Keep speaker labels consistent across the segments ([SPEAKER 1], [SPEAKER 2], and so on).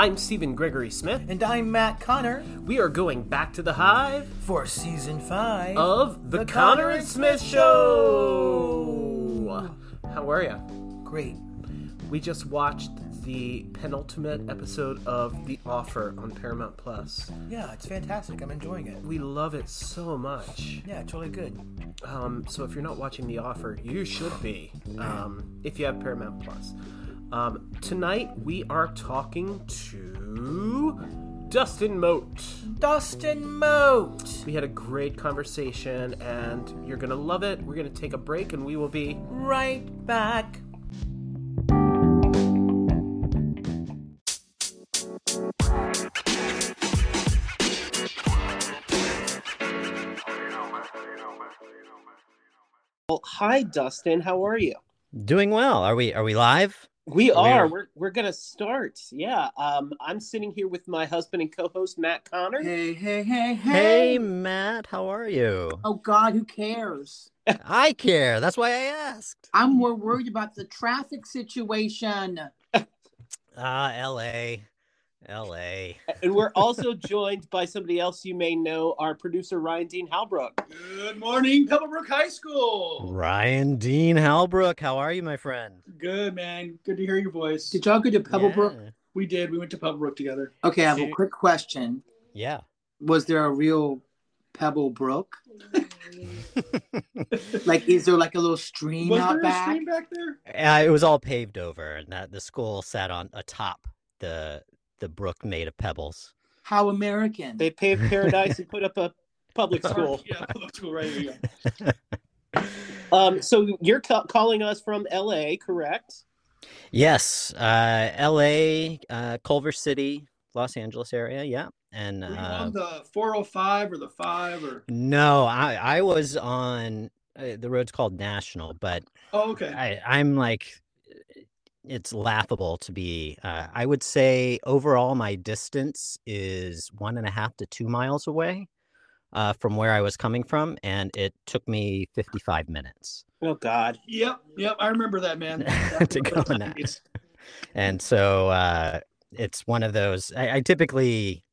[SPEAKER 1] I'm Stephen Gregory Smith.
[SPEAKER 2] And I'm Matt Conner.
[SPEAKER 1] We are going back to the hive
[SPEAKER 2] for season five
[SPEAKER 1] of The, the Conner, Conner and Smith Show. How are you?
[SPEAKER 2] Great.
[SPEAKER 1] We just watched the penultimate episode of The Offer on Paramount Plus.
[SPEAKER 2] Yeah, it's fantastic. I'm enjoying it.
[SPEAKER 1] We love it so much.
[SPEAKER 2] Yeah, totally good.
[SPEAKER 1] Um, so if you're not watching The Offer, you should be. Um, if you have Paramount Plus. Um, tonight we are talking to Dustin Mote.
[SPEAKER 2] Dustin Mote!
[SPEAKER 1] We had a great conversation, and you're gonna love it. We're gonna take a break, and we will be right back. Well, hi, Dustin. How are you?
[SPEAKER 3] Doing well. Are we? Are we live?
[SPEAKER 1] We are. We're we're gonna start. Yeah. Um, I'm sitting here with my husband and co-host Matt Conner.
[SPEAKER 2] Hey, hey, hey, hey.
[SPEAKER 3] Hey, Matt. How are you?
[SPEAKER 4] Oh God, who cares?
[SPEAKER 3] I care. That's why I asked.
[SPEAKER 4] I'm more worried about the traffic situation.
[SPEAKER 3] Ah, uh, L.A. LA.
[SPEAKER 1] and we're also joined by somebody else you may know, our producer Ryan Dean Halbrook.
[SPEAKER 5] Good morning, Pebblebrook High School.
[SPEAKER 3] Ryan Dean Halbrook, how are you, my friend?
[SPEAKER 5] Good, man. Good to hear your voice.
[SPEAKER 4] Did y'all go to Pebblebrook?
[SPEAKER 5] Yeah. We did. We went to Pebblebrook together.
[SPEAKER 4] Okay, I have a quick question.
[SPEAKER 3] Yeah.
[SPEAKER 4] Was there a real Pebblebrook? Like, is there like a little stream
[SPEAKER 5] was
[SPEAKER 4] out
[SPEAKER 5] there
[SPEAKER 4] back?
[SPEAKER 5] A stream back there?
[SPEAKER 3] Uh, it was all paved over, and that the school sat on atop the the brook made of pebbles.
[SPEAKER 4] How American.
[SPEAKER 1] They paved paradise and put up a public school.
[SPEAKER 5] yeah, public school right here.
[SPEAKER 1] um, so you're ca- calling us from LA, correct?
[SPEAKER 3] Yes, uh, LA, uh, Culver City, Los Angeles area. Yeah, and
[SPEAKER 5] Were you
[SPEAKER 3] uh,
[SPEAKER 5] on the 405 or the five or?
[SPEAKER 3] No, I I was on uh, the road's called National, but
[SPEAKER 5] oh, okay.
[SPEAKER 3] I I'm like it's laughable to be uh, i would say overall my distance is one and a half to two miles away uh, from where i was coming from and it took me 55 minutes.
[SPEAKER 1] Oh god.
[SPEAKER 5] Yep yep i remember that man.
[SPEAKER 3] To go on that. and so uh, it's one of those I, I typically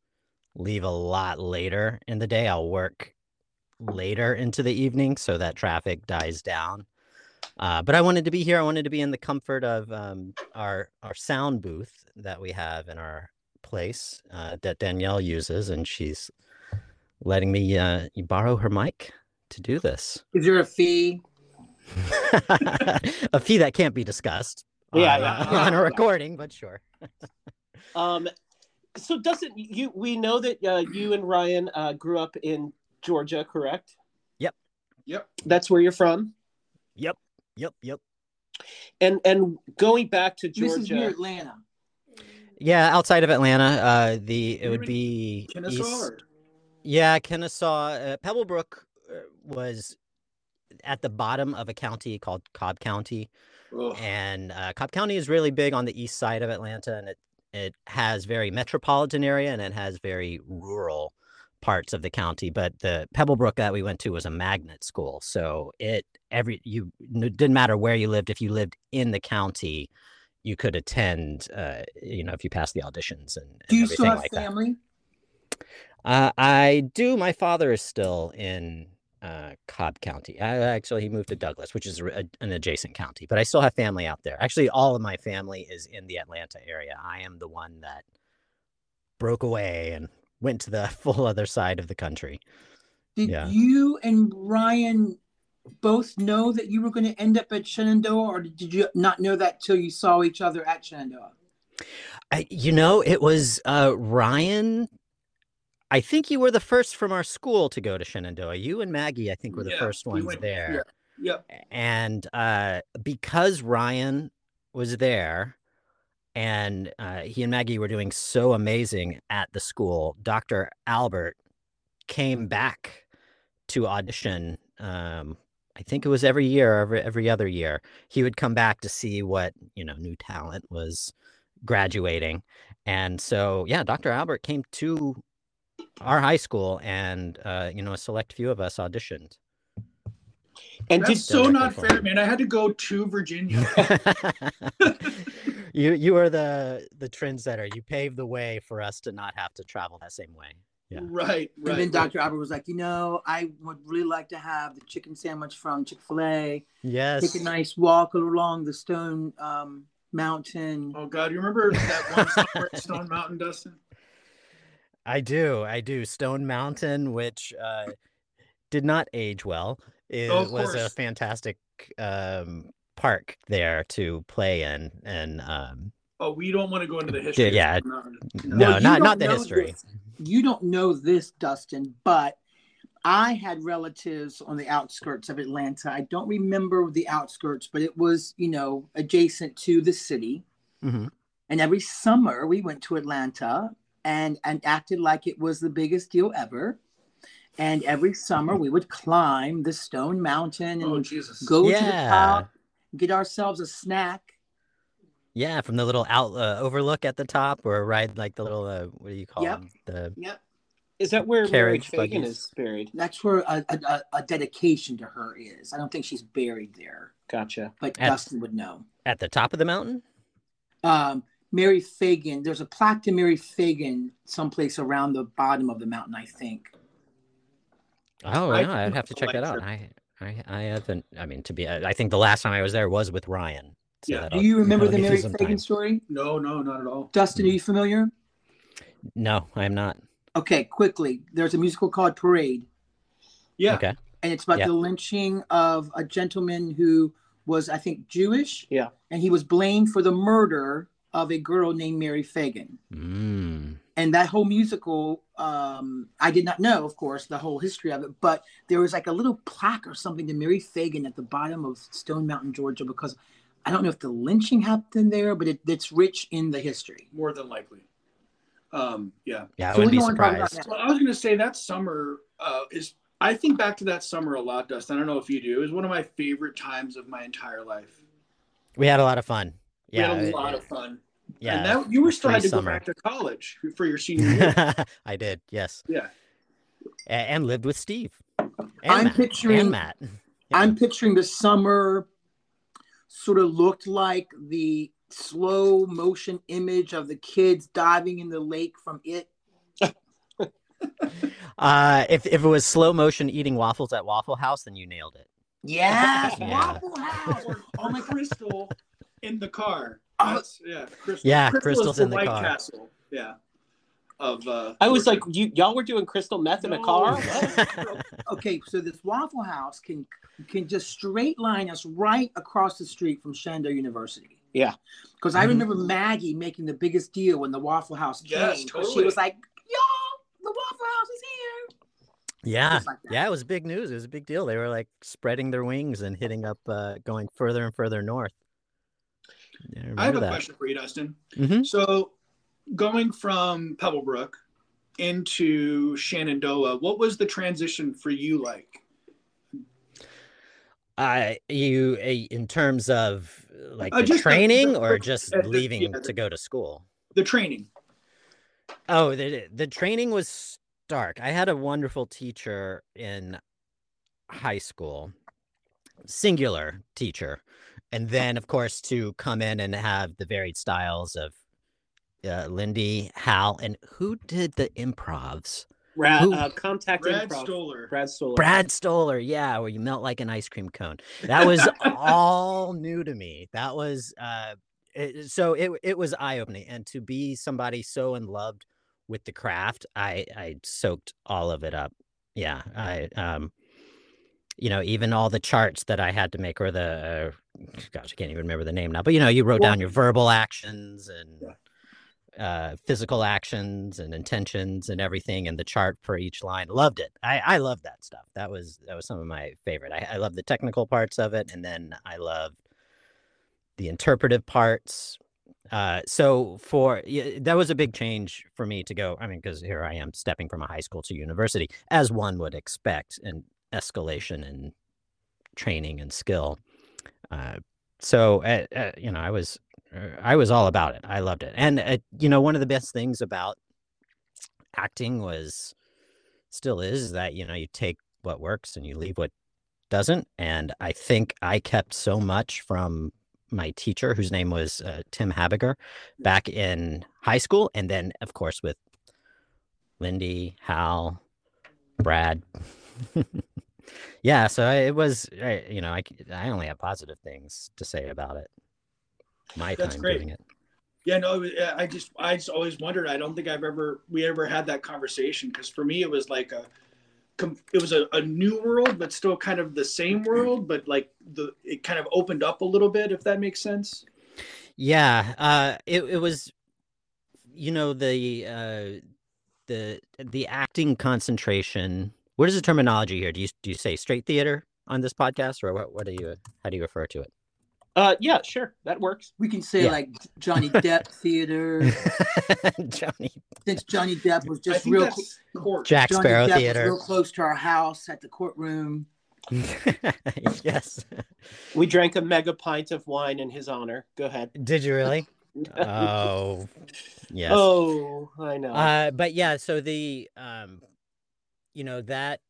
[SPEAKER 3] leave a lot later in the day. I'll work later into the evening so that traffic dies down uh, but I wanted to be here. I wanted to be in the comfort of um, our our sound booth that we have in our place uh, that Danielle uses, and she's letting me uh, borrow her mic to do this.
[SPEAKER 4] Is there a fee?
[SPEAKER 3] a fee that can't be discussed.
[SPEAKER 1] Yeah,
[SPEAKER 3] on,
[SPEAKER 1] yeah.
[SPEAKER 3] on a recording, but sure.
[SPEAKER 1] um, so doesn't you? We know that uh, you and Ryan uh, grew up in Georgia, correct?
[SPEAKER 3] Yep.
[SPEAKER 5] Yep.
[SPEAKER 1] That's where you're from.
[SPEAKER 3] Yep. Yep, yep.
[SPEAKER 1] And and going back to Georgia,
[SPEAKER 4] this is near Atlanta.
[SPEAKER 3] Yeah, outside of Atlanta, uh, the it would be
[SPEAKER 5] Kennesaw.
[SPEAKER 3] east,
[SPEAKER 5] Or?
[SPEAKER 3] Yeah, Kennesaw. Uh, Pebblebrook uh, was at the bottom of a county called Cobb County,
[SPEAKER 5] Ugh.
[SPEAKER 3] and uh, Cobb County is really big on the east side of Atlanta, and it it has very metropolitan area and it has very rural parts of the county. But the Pebblebrook that we went to was a magnet school, so it every you didn't matter where you lived. If you lived in the county, you could attend. Uh, you know, if you passed the auditions and, and
[SPEAKER 4] Do you
[SPEAKER 3] everything
[SPEAKER 4] still have
[SPEAKER 3] like
[SPEAKER 4] family?
[SPEAKER 3] Uh, I do. My father is still in uh, Cobb County. I, actually, he moved to Douglas, which is a, an adjacent county, but I still have family out there. Actually, all of my family is in the Atlanta area. I am the one that broke away and went to the full other side of the country.
[SPEAKER 4] Did
[SPEAKER 3] Yeah.
[SPEAKER 4] you and Ryan both know that you were going to end up at Shenandoah, or did you not know that till you saw each other at Shenandoah?
[SPEAKER 3] I, you know, it was uh, Ryan. I think you were the first from our school to go to Shenandoah. You and Maggie, I think, were the
[SPEAKER 5] Yeah,
[SPEAKER 3] first
[SPEAKER 5] we
[SPEAKER 3] ones
[SPEAKER 5] went-
[SPEAKER 3] there.
[SPEAKER 5] Yep.
[SPEAKER 3] and uh, because Ryan was there, and uh, he and Maggie were doing so amazing at the school, Dr. Albert came back to audition. Um, I think it was every year, every every other year, he would come back to see what you know new talent was graduating, and so yeah, Dr. Albert came to our high school, and uh, you know a select few of us auditioned.
[SPEAKER 1] and
[SPEAKER 5] That's so not fair, man. I had to go to Virginia.
[SPEAKER 3] you you are the the trendsetter. You paved the way for us to not have to travel that same way. Yeah.
[SPEAKER 5] Right, right.
[SPEAKER 4] And then
[SPEAKER 5] right.
[SPEAKER 4] Dr. Albert was like, you know, I would really like to have the chicken sandwich from Chick Fil A.
[SPEAKER 3] Yes.
[SPEAKER 4] Take a nice walk along the Stone um, Mountain.
[SPEAKER 5] Oh God, you remember that one Stone Mountain, Dustin?
[SPEAKER 3] I do. I do. Stone Mountain, which uh, did not age well, it
[SPEAKER 5] Oh, of
[SPEAKER 3] was a fantastic um, park there to play in, and um,
[SPEAKER 5] Oh, we don't want to go into the history.
[SPEAKER 3] yeah.
[SPEAKER 5] Stone Mountain.
[SPEAKER 3] no,
[SPEAKER 4] Well,
[SPEAKER 3] not
[SPEAKER 4] don't
[SPEAKER 3] the history.
[SPEAKER 4] this. You don't know this, Dustin, but I had relatives on the outskirts of Atlanta. I don't remember the outskirts, but it was, you know, adjacent to the city.
[SPEAKER 3] Mhm.
[SPEAKER 4] And every summer we went to Atlanta and and acted like it was the biggest deal ever. And every summer we would climb the Stone Mountain and
[SPEAKER 5] Oh Jesus.
[SPEAKER 4] go to the top, get ourselves a snack.
[SPEAKER 3] Yeah, from the little out uh, overlook at the top, or ride like the little uh, what do you call
[SPEAKER 4] Yep.
[SPEAKER 3] them? The
[SPEAKER 4] Yep.
[SPEAKER 1] Is that where Mary Phagan
[SPEAKER 3] buggies.
[SPEAKER 1] is buried?
[SPEAKER 4] That's where a, a, a- a dedication to her is. I don't think she's buried there,
[SPEAKER 1] Gotcha.
[SPEAKER 4] but
[SPEAKER 3] At-
[SPEAKER 4] Dustin would know.
[SPEAKER 3] at the top of the mountain.
[SPEAKER 4] Um, Mary Phagan, there's a plaque to Mary Phagan someplace around the bottom of the mountain, I think.
[SPEAKER 3] Oh,
[SPEAKER 5] I
[SPEAKER 3] no, I'd have to check that out. I, I, I haven't. I mean, to be, I think the last time I was there was with Ryan. So
[SPEAKER 5] Yeah.
[SPEAKER 3] that'll-
[SPEAKER 4] Do you remember the Mary
[SPEAKER 3] Phagan
[SPEAKER 4] story?
[SPEAKER 5] No, no, not at all.
[SPEAKER 4] Dustin, are you familiar?
[SPEAKER 3] No, I am not.
[SPEAKER 4] Okay, quickly. There's a musical called Parade,
[SPEAKER 5] Yeah.
[SPEAKER 3] Okay.
[SPEAKER 4] and it's about
[SPEAKER 3] Yeah.
[SPEAKER 4] the lynching of a gentleman who was, I think, Jewish.
[SPEAKER 1] Yeah.
[SPEAKER 4] And he was blamed for the murder of a girl named Mary Phagan.
[SPEAKER 3] Mm.
[SPEAKER 4] and that whole musical um i did not know of course the whole history of it but there was like a little plaque or something to mary phagan at the bottom of stone mountain georgia because i don't know if the lynching happened there but it, it's rich in the history
[SPEAKER 5] More than likely. Um, yeah.
[SPEAKER 3] Yeah, I
[SPEAKER 4] So
[SPEAKER 3] wouldn't be
[SPEAKER 4] don't wanna talk about
[SPEAKER 3] surprised.
[SPEAKER 5] Well, I was gonna say that summer uh, is. I think back to that summer a lot, Dustin. I don't know if you do. It was one of my favorite times of my entire life.
[SPEAKER 3] We had a lot of fun.
[SPEAKER 5] We
[SPEAKER 3] Yeah,
[SPEAKER 5] had a lot
[SPEAKER 3] it-
[SPEAKER 5] of fun.
[SPEAKER 3] yeah.
[SPEAKER 5] And that you were still had to go back to college for your senior year.
[SPEAKER 3] I did. Yes,
[SPEAKER 5] yeah.
[SPEAKER 3] And lived with Steve. And
[SPEAKER 4] I'm
[SPEAKER 3] Matt,
[SPEAKER 4] picturing-
[SPEAKER 3] and Matt. Yeah.
[SPEAKER 4] i'm picturing the summer sort of looked like the slow motion image of the kids diving in the lake from it
[SPEAKER 3] Uh, if if it was slow motion eating waffles at Waffle House, then you nailed it.
[SPEAKER 4] yes
[SPEAKER 3] Yeah.
[SPEAKER 4] waffle house
[SPEAKER 5] Or, or Crystal in the car.
[SPEAKER 4] Oh.
[SPEAKER 5] That's, yeah, Crystal.
[SPEAKER 3] Yeah,
[SPEAKER 5] Crystal is
[SPEAKER 3] Crystal's in the
[SPEAKER 5] White
[SPEAKER 3] car.
[SPEAKER 5] Castle. Yeah. Of uh
[SPEAKER 1] I was like, you y'all were doing crystal meth in a car?
[SPEAKER 4] okay, so this Waffle House can can just straight line us right across the street from Shenandoah University.
[SPEAKER 1] Yeah.
[SPEAKER 4] Because I
[SPEAKER 3] Mhm.
[SPEAKER 4] remember Maggie making the biggest deal when the Waffle House came.
[SPEAKER 5] Yes,
[SPEAKER 4] 'cause She was like, "Y'all, the Waffle House is here."
[SPEAKER 3] Yeah,
[SPEAKER 4] like
[SPEAKER 3] yeah, it was big news. It was a big deal. They were like spreading their wings and hitting up, uh, going further and further north. I
[SPEAKER 5] I have a
[SPEAKER 3] that.
[SPEAKER 5] question for you, Dustin.
[SPEAKER 3] Mhm.
[SPEAKER 5] So, going from Pebblebrook into Shenandoah, what was the transition for you like?
[SPEAKER 3] Uh, you in terms of like
[SPEAKER 5] Uh,
[SPEAKER 3] the
[SPEAKER 5] just the-
[SPEAKER 3] training
[SPEAKER 5] the-
[SPEAKER 3] or just
[SPEAKER 5] uh,
[SPEAKER 3] leaving
[SPEAKER 5] yeah, the-
[SPEAKER 3] to go to school?
[SPEAKER 5] The training.
[SPEAKER 3] Oh, the the training was stark. I had a wonderful teacher in high school, singular teacher, and then of course to come in and have the varied styles of uh, Lindy, Hal, and who did the improvs?
[SPEAKER 1] Ra-
[SPEAKER 3] Who-
[SPEAKER 1] uh, contact
[SPEAKER 5] Brad
[SPEAKER 1] improv.
[SPEAKER 5] Stoller.
[SPEAKER 1] Brad Stoller.
[SPEAKER 3] Brad Stoller, yeah, where you melt like an ice cream cone. That was all new to me. That was uh, it, so it it was eye opening, and to be somebody so in love with the craft, I I soaked all of it up. Yeah, I um, you know, even all the charts that I had to make, or the uh, gosh, I can't even remember the name now, but you know, you wrote
[SPEAKER 5] Well-
[SPEAKER 3] down your verbal actions and. Uh, physical actions and intentions and everything, and the chart for each line. Loved it. I I loved that stuff. That was that was some of my favorite. I I love the technical parts of it, and then I loved the interpretive parts. Uh, so for yeah, that was a big change for me to go. I mean, because here I am stepping from a high school to university, as one would expect, an escalation in training and skill. Uh, so uh, you know, I was I was all about it. I loved it, and uh, you know, one of the best things about acting was still is that you know you take what works and you leave what doesn't and i think i kept so much from my teacher, whose name was uh, Tim Habiger, back in high school, and then of course with Lindy, Hal, Brad. yeah, so I- it was, I- you know, I, I only have positive things to say about it. My
[SPEAKER 5] That's
[SPEAKER 3] time
[SPEAKER 5] great.
[SPEAKER 3] doing it.
[SPEAKER 5] Yeah, no, it I just I just always wondered. I don't think I've ever we ever had that conversation because for me it was like a it was a, a new world, but still kind of the same world, but like the it kind of opened up a little bit, if that makes sense.
[SPEAKER 3] Yeah, uh, it it was, you know, the uh, the the acting concentration. What is the terminology here? Do you do you say straight theater on this podcast, or what? What do you how do you refer to
[SPEAKER 1] Uh, yeah, sure, that works.
[SPEAKER 4] We can say
[SPEAKER 3] Yeah.
[SPEAKER 4] like Johnny Depp theater.
[SPEAKER 3] Johnny
[SPEAKER 4] since Johnny Depp was just real.
[SPEAKER 5] that's court.
[SPEAKER 3] Jack
[SPEAKER 4] Johnny
[SPEAKER 3] Sparrow
[SPEAKER 4] Depp was
[SPEAKER 3] theater.
[SPEAKER 4] real close to our house at the courtroom.
[SPEAKER 3] yes.
[SPEAKER 1] We drank a mega pint of wine in his honor. Go ahead.
[SPEAKER 3] Did you really? Oh, yes.
[SPEAKER 1] Oh, I know.
[SPEAKER 3] Uh, but yeah, so the um, you know that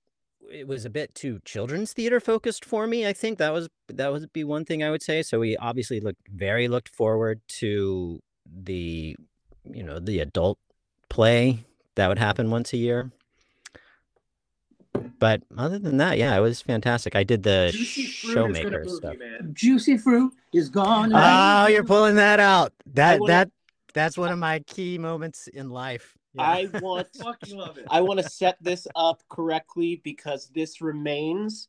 [SPEAKER 3] it was a bit too children's theater focused for me. I think that was that would be one thing I would say. So we obviously looked very looked forward to the you know the adult play that would happen once a year. But other than that, yeah, it was fantastic. I did the
[SPEAKER 5] Juicy fruit is gonna
[SPEAKER 3] showmaker stuff.
[SPEAKER 5] you.
[SPEAKER 4] Juicy fruit is gone.
[SPEAKER 3] Oh, you're pulling that out. That that that's one of my key moments in life. Yeah.
[SPEAKER 1] I want
[SPEAKER 5] Fucking love it.
[SPEAKER 1] I want to set this up correctly because this remains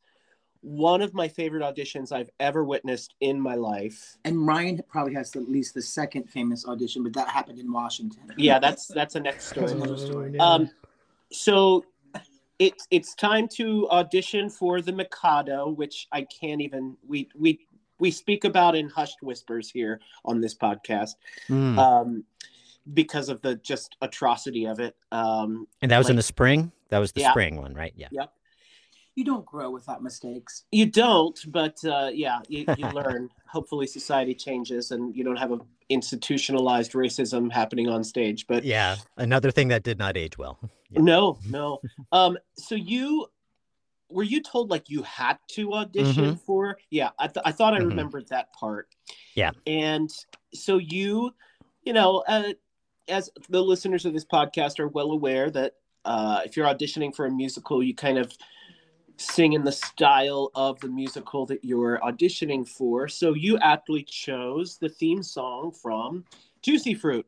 [SPEAKER 1] one of my favorite auditions I've ever witnessed in my life.
[SPEAKER 4] And Ryan probably has at least the second famous audition, but that happened in Washington.
[SPEAKER 1] Yeah, that's that's a next story.
[SPEAKER 5] another story.
[SPEAKER 1] Um, so it's it's time to audition for the Mikado, which I can't even we we we speak about in hushed whispers here on this podcast
[SPEAKER 3] Mm.
[SPEAKER 1] um, because of the just atrocity of it. Um,
[SPEAKER 3] And that was in the spring? That was the
[SPEAKER 1] Yeah.
[SPEAKER 3] spring one, right? Yeah. Yep.
[SPEAKER 4] You don't grow without mistakes.
[SPEAKER 1] you don't, but uh, yeah, you, you learn. Hopefully, society changes and you don't have a institutionalized racism happening on stage. But
[SPEAKER 3] Yeah. Another thing that did not age well. Yeah.
[SPEAKER 1] No, no. Um, so you were you told like you had to audition for? Yeah, I, th- I thought I
[SPEAKER 3] Mhm.
[SPEAKER 1] remembered that part.
[SPEAKER 3] Yeah.
[SPEAKER 1] and so you, you know, uh, as the listeners of this podcast are well aware that uh, if you're auditioning for a musical, you kind of sing in the style of the musical that you're auditioning for. So you aptly chose the theme song from Juicy Fruit,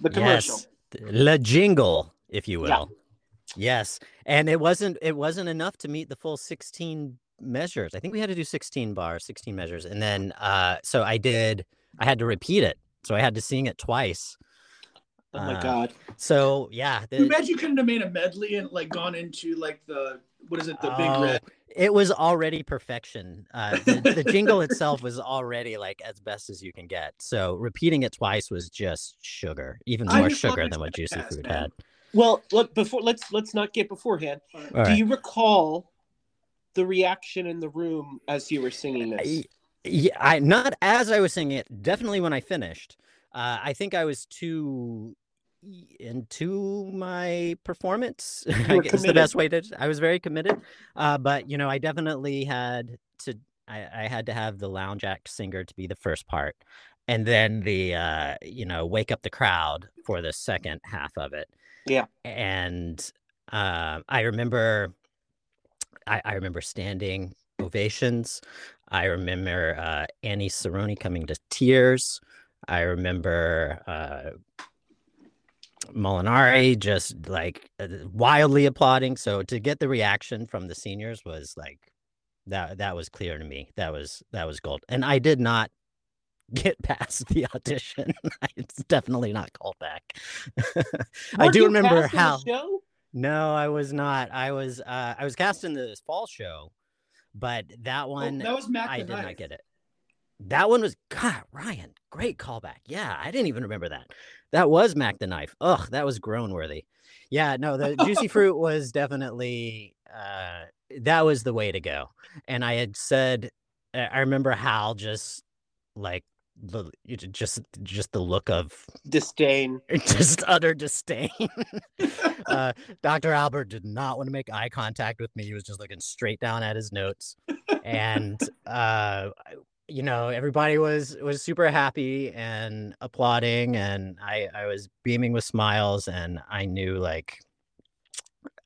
[SPEAKER 1] the commercial.
[SPEAKER 3] Yes. La jingle, if you will.
[SPEAKER 1] Yeah.
[SPEAKER 3] Yes. And it wasn't it wasn't enough to meet the full 16 measures. I think we had to do 16 bars, 16 measures. And then uh so I did I had to repeat it. So I had to sing it twice.
[SPEAKER 1] Oh my
[SPEAKER 3] Uh,
[SPEAKER 1] god.
[SPEAKER 3] So yeah, the,
[SPEAKER 5] bad you couldn't have made a medley and like gone into like the what is it, the big
[SPEAKER 3] Oh,
[SPEAKER 5] red.
[SPEAKER 3] It was already perfection. Uh, the, the jingle itself was already like as best as you can get. So repeating it twice was just sugar, even more sugar than what Juicy Fruit had.
[SPEAKER 1] Well, look before let's let's not get beforehand.
[SPEAKER 3] All
[SPEAKER 1] Do you recall the reaction in the room as you were singing this?
[SPEAKER 3] I- Yeah, I not as I was singing it. Definitely when I finished. Uh, I think I was too into my performance. I guess the best way to. I was very committed, uh, but you know, I definitely had to. I, I had to have the lounge act singer to be the first part, and then the uh, you know wake up the crowd for the second half of it.
[SPEAKER 1] Yeah.
[SPEAKER 3] and um, I remember. I, I remember standing ovations. I remember uh, Annie Cerrone coming to tears. I remember uh, Molinari just like uh, wildly applauding. So to get the reaction from the seniors was like that. That was clear to me. That was that was gold. And I did not get past the audition. it's definitely not called back. I do remember
[SPEAKER 1] cast in the
[SPEAKER 3] how. No, I was not. I was uh I was cast in the fall show, but that
[SPEAKER 5] Oh,
[SPEAKER 3] one
[SPEAKER 5] that was Mac
[SPEAKER 3] I did not get it. That one was God, Ryan, great callback. Yeah, I didn't even remember that. That was Mack the Knife. Ugh, that was groan worthy. Yeah, no, the juicy fruit was definitely uh that was the way to go. And I had said I remember Hal just like the just just the look of
[SPEAKER 1] Disdain.
[SPEAKER 3] just utter disdain. uh, Dr. Albert did not want to make eye contact with me. He was just looking straight down at his notes. And uh, you know, everybody was was super happy and applauding, and I I was beaming with smiles, and I knew like,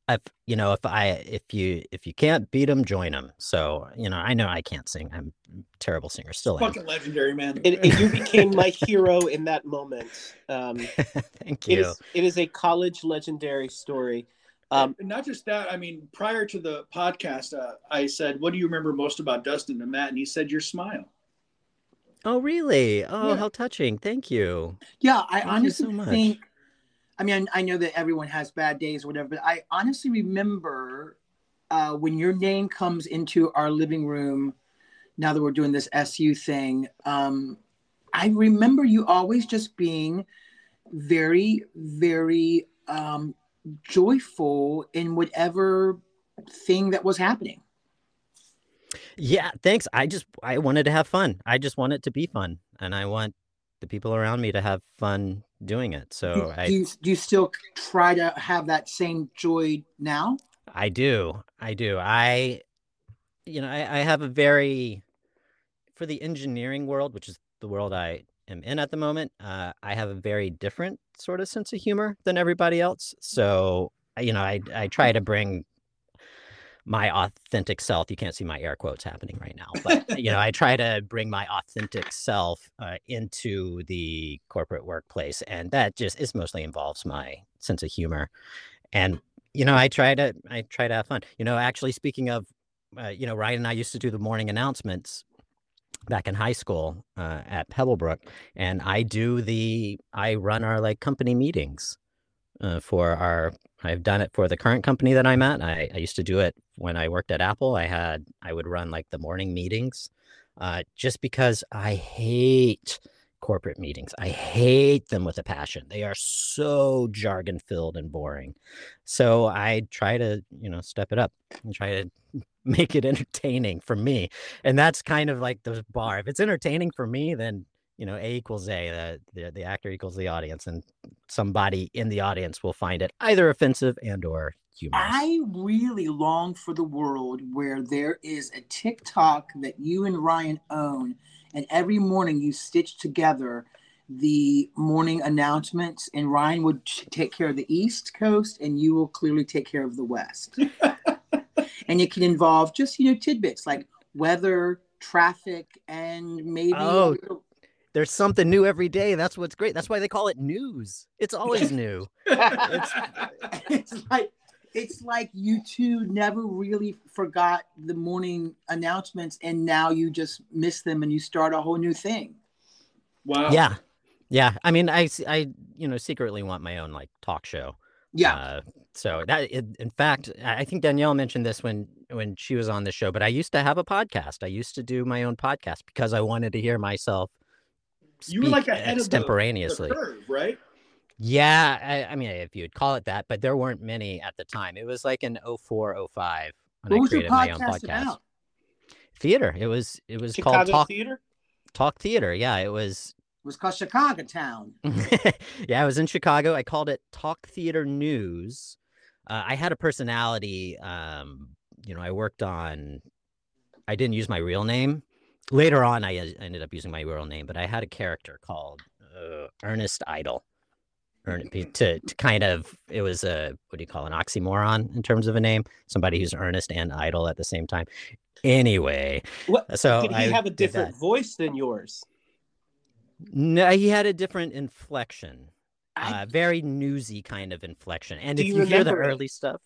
[SPEAKER 3] if you know, if I if you if you can't beat them, join them. So you know, I know I can't sing. I'm a terrible singer, still am.
[SPEAKER 5] Fucking legendary, man.
[SPEAKER 1] And, and you became my hero in that moment. Um,
[SPEAKER 3] Thank
[SPEAKER 1] it
[SPEAKER 3] you.
[SPEAKER 1] is it is a college legendary story. Um,
[SPEAKER 5] and not just that. I mean, prior to the podcast, uh, I said, "What do you remember most about Dustin and Matt?" And he said, "Your smile."
[SPEAKER 3] Oh, really? Oh,
[SPEAKER 5] Yeah.
[SPEAKER 3] how touching. Thank you.
[SPEAKER 4] Yeah, I
[SPEAKER 3] Thank
[SPEAKER 4] honestly
[SPEAKER 3] so much.
[SPEAKER 4] think. I mean, I know that everyone has bad days or whatever, but I honestly remember uh, when your name comes into our living room. Now that we're doing this SU thing, um, I remember you always just being very, very um, joyful in whatever thing that was happening.
[SPEAKER 3] Yeah, thanks. I just I wanted to have fun. I just want it to be fun, and I want the people around me to have fun doing it. So
[SPEAKER 4] do,
[SPEAKER 3] I
[SPEAKER 4] do you do you still try to have that same joy now?
[SPEAKER 3] I do. I do. I you know, I, I have a very for the engineering world, which is the world I am in at the moment, uh, I have a very different sort of sense of humor than everybody else. So, you know, I I try to bring my authentic self. You can't see my air quotes happening right now, but you know, I try to bring my authentic self uh, into the corporate workplace, and that just is mostly involves my sense of humor. And you know, I try to I try to have fun. You know, actually, speaking of, uh, you know, Ryan and I used to do the morning announcements back in high school uh, at Pebblebrook, and I do the I run our like company meetings uh, for our. I've done it for the current company that I'm at. I, I used to do it when I worked at Apple. I had I would run like the morning meetings, uh, just because I hate corporate meetings. I hate them with a passion. They are so jargon filled and boring. So I try to, you know, step it up and try to make it entertaining for me. And that's kind of like the bar. If it's entertaining for me, then you know, A equals A, the, the the actor equals the audience, and somebody in the audience will find it either offensive and or humorous.
[SPEAKER 4] I really long for the world where there is a TikTok that you and Ryan own, and every morning you stitch together the morning announcements, and Ryan would take care of the East Coast, and you will clearly take care of the West. and it can involve just you know tidbits like weather, traffic, and maybe
[SPEAKER 3] Oh,
[SPEAKER 4] little-
[SPEAKER 3] There's something new every day. That's what's great. That's why they call it news. It's always new.
[SPEAKER 4] it's like it's like you two never really forgot the morning announcements and now you just miss them and you start a whole new thing
[SPEAKER 5] wow.
[SPEAKER 3] Yeah. Yeah. I mean, i i you know, secretly want my own like talk show.
[SPEAKER 4] Yeah
[SPEAKER 3] Uh, so that, in in fact, I think Danielle mentioned this when when she was on the show. But I used to have a podcast. I used to do my own podcast because I wanted to hear myself.
[SPEAKER 5] You were like ahead of the- The curve, right?
[SPEAKER 3] Yeah, I, I mean, if you'd call it that, but there weren't many at the time. It was like in 04, 05 when
[SPEAKER 4] what
[SPEAKER 3] I
[SPEAKER 4] was your
[SPEAKER 3] created my own
[SPEAKER 4] podcast about
[SPEAKER 3] Theater. It was it was
[SPEAKER 1] Chicago
[SPEAKER 3] called Talk
[SPEAKER 1] Theater.
[SPEAKER 3] Talk Theater. Yeah, it was
[SPEAKER 4] was called chicago town
[SPEAKER 3] yeah, I was in Chicago. I called it Talk Theater News. Uh, I had a personality. Um, you know, I worked on. I didn't use my real name. Later on, I uh, ended up using my real name, but I had a character called uh, Ernest Idle. Ern- to to kind of it was a what do you call an oxymoron in terms of a name? Somebody who's earnest and idle at the same time. Anyway,
[SPEAKER 1] What
[SPEAKER 3] so
[SPEAKER 1] did he
[SPEAKER 3] I
[SPEAKER 1] have a different voice than yours?
[SPEAKER 3] No, he had a different inflection.
[SPEAKER 4] I-
[SPEAKER 3] uh, very newsy kind of inflection. And
[SPEAKER 1] Do
[SPEAKER 3] if
[SPEAKER 1] you
[SPEAKER 3] you, hear the early stuff,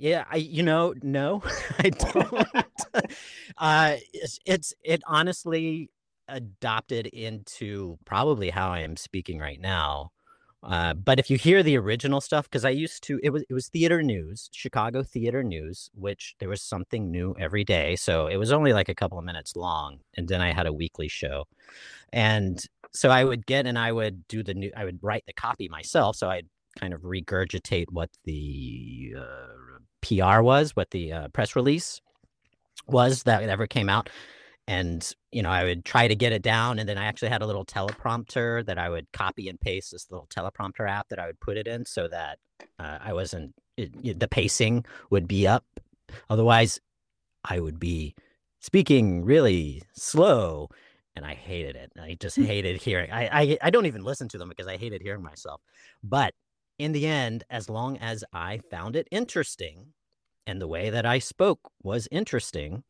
[SPEAKER 3] yeah, I you know no, I don't. uh, it's, it's it honestly adopted into probably how I am speaking right now. Uh, but if you hear the original stuff, because I used to, it was it was theater news, Chicago theater news, which there was something new every day. So it was only like a couple of minutes long, and then I had a weekly show, and so I would get and I would do the new, I would write the copy myself. So I'd kind of regurgitate what the uh, PR was, what the uh, press release was that ever came out. And, you know, I would try to get it down. And then I actually had a little teleprompter that I would copy and paste this little teleprompter app that I would put it in so that uh, I wasn't, it, it- the pacing would be up. Otherwise, I would be speaking really slow and I hated it. I just hated hearing. I, I I don't even listen to them because I hated hearing myself. But in the end, as long as I found it interesting and the way that I spoke was interesting,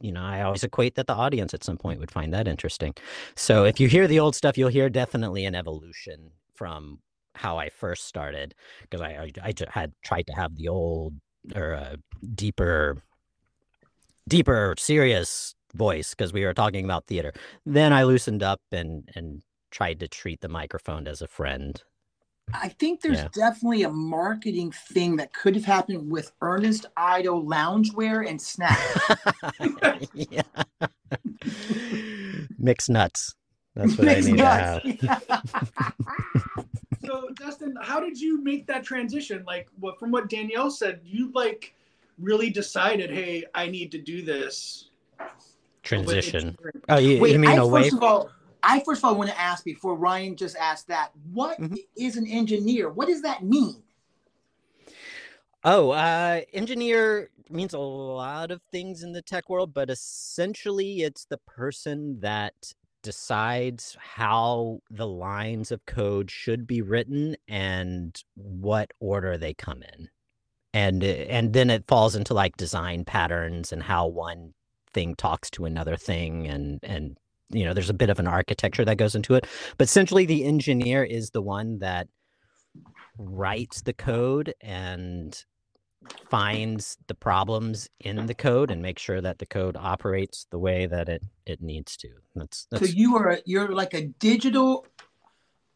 [SPEAKER 3] you know, I always equate that the audience at some point would find that interesting. So if you hear the old stuff, you'll hear definitely an evolution from how I first started because I, I I had tried to have the old or uh, deeper deeper serious voice because we were talking about theater. Then I loosened up and and tried to treat the microphone as a friend.
[SPEAKER 4] I think there's
[SPEAKER 3] Yeah.
[SPEAKER 4] definitely a marketing thing that could have happened with Ernest Idle loungewear and snacks.
[SPEAKER 3] Mixed nuts. That's what I
[SPEAKER 4] Mixed
[SPEAKER 3] need
[SPEAKER 4] nuts.
[SPEAKER 3] to have.
[SPEAKER 5] So Dustin, how did you make that transition? Like what from what Danielle said, you like really decided, hey, I need to do this.
[SPEAKER 3] Transition. Oh, you,
[SPEAKER 4] Wait,
[SPEAKER 3] you mean
[SPEAKER 4] I
[SPEAKER 3] away?
[SPEAKER 4] first of all, I first of all want to ask before Ryan just asked that. What is
[SPEAKER 3] Mhm.
[SPEAKER 4] an engineer? What does that mean?
[SPEAKER 3] Oh, uh, engineer means a lot of things in the tech world, but essentially it's the person that decides how the lines of code should be written and what order they come in. And and then it falls into like design patterns and how one thing talks to another thing and and you know there's a bit of an architecture that goes into it. But essentially the engineer is the one that writes the code and finds the problems in the code and make sure that the code operates the way that it it needs to. That's
[SPEAKER 4] So you are you're like a digital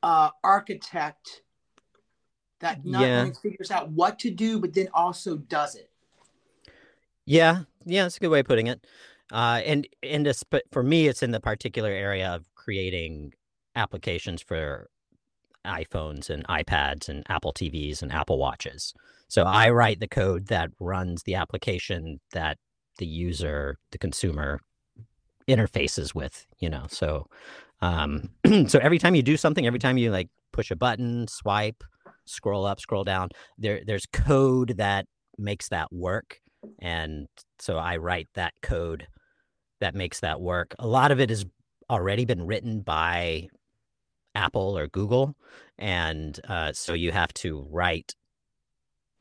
[SPEAKER 4] uh, architect that not
[SPEAKER 3] Yeah.
[SPEAKER 4] only figures out what to do, but then also does it.
[SPEAKER 3] yeah, yeah, that's a good way of putting it. Uh, and and but for me, it's in the particular area of creating applications for iPhones and iPads and Apple TVs and Apple Watches. So I write the code that runs the application that the user, the consumer, interfaces with. You know, so um, so every time you do something, every time you like push a button, swipe, scroll up, scroll down, there there's code that makes that work, and so I write that code that makes that work. A lot of it has already been written by Apple or Google, and uh, so you have to write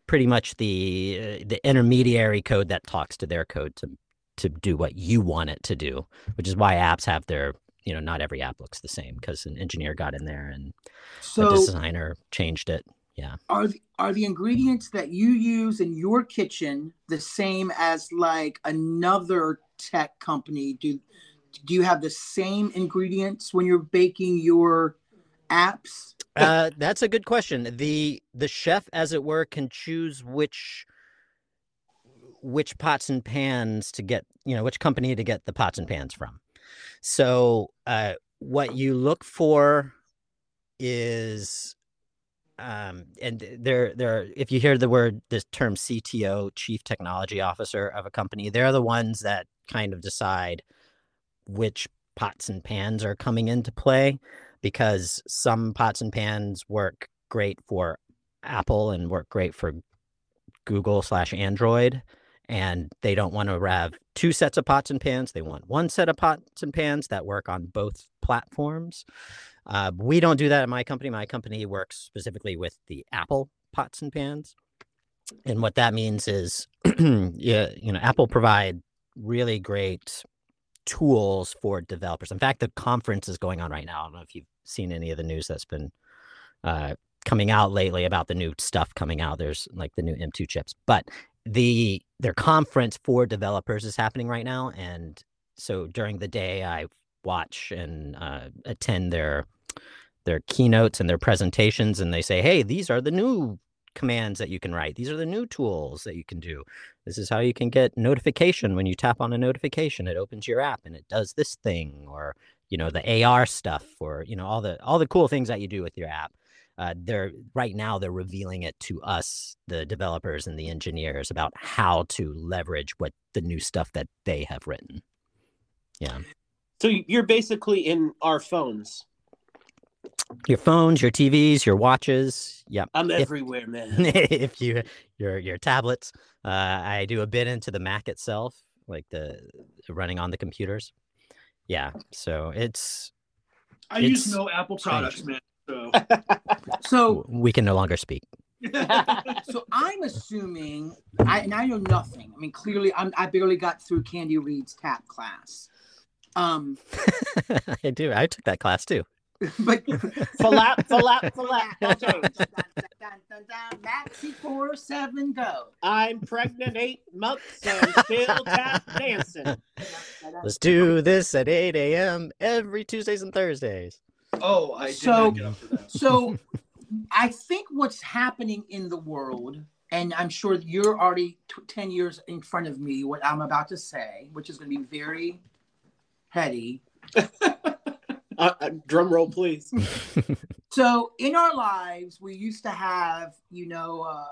[SPEAKER 3] pretty much the uh, the intermediary code that talks to their code to to do what you want it to do, which is why apps have their you know not every app looks the same because an engineer got in there and a designer changed it.
[SPEAKER 4] Are the, are the ingredients that you use in your kitchen the same as like another tech company? Do do you have the same ingredients when you're baking your apps?
[SPEAKER 3] Uh, that's a good question. The the chef, as it were, can choose which which pots and pans to get, you know, which company to get the pots and pans from. So, uh, what you look for is, um, and there, there. If you hear the word, this term CTO, Chief Technology Officer of a company, they're the ones that kind of decide which pots and pans are coming into play because some pots and pans work great for Apple and work great for Google slash Android. And they don't want to have two sets of pots and pans. They want one set of pots and pans that work on both platforms. Uh, we don't do that at my company. My company works specifically with the Apple pots and pans. And what that means is, yeah, you know, Apple provide really great tools for developers. In fact, the conference is going on right now. I don't know if you've seen any of the news that's been uh, coming out lately about the new stuff coming out. There's like the new M2 chips, but the their conference for developers is happening right now, and so during the day I watch and uh, attend their their keynotes and their presentations, and they say, "Hey, these are the new commands that you can write. These are the new tools that you can do. This is how you can get notification when you tap on a notification. It opens your app and it does this thing, or you know the AR stuff, or you know all the all the cool things that you do with your app. Uh, they're right now they're revealing it to us, the developers and the engineers, about how to leverage what the new stuff that they have written. Yeah,
[SPEAKER 1] So you're basically in our phones.
[SPEAKER 3] Your phones, your TVs, your watches. Yep.
[SPEAKER 1] I'm
[SPEAKER 3] If-
[SPEAKER 1] everywhere, man.
[SPEAKER 3] if you your your tablets. Uh, I do a bit into the Mac itself like the running on the computers. Yeah, so it's
[SPEAKER 5] I use no Apple
[SPEAKER 3] strange.
[SPEAKER 5] products, man. So
[SPEAKER 4] So
[SPEAKER 3] we can no longer speak.
[SPEAKER 4] so I'm assuming I and I know nothing. I mean, clearly I'm I barely got through Candy Reed's tap class. Um,
[SPEAKER 3] I do. I took that class too.
[SPEAKER 4] but
[SPEAKER 1] Flap, flap, flap.
[SPEAKER 4] dun, Maxi four seven go.
[SPEAKER 1] I'm pregnant eight months and still tap dancing.
[SPEAKER 3] Let's do this at 8 a.m. every Tuesdays and Thursdays.
[SPEAKER 5] oh, I did
[SPEAKER 4] So-
[SPEAKER 5] not get up for that.
[SPEAKER 4] So I think what's happening in the world, and I'm sure you're already t- 10 years in front of me, what I'm about to say, which is going to be very heady.
[SPEAKER 1] Uh, uh, drum roll, please.
[SPEAKER 4] So in our lives, we used to have, you know, uh,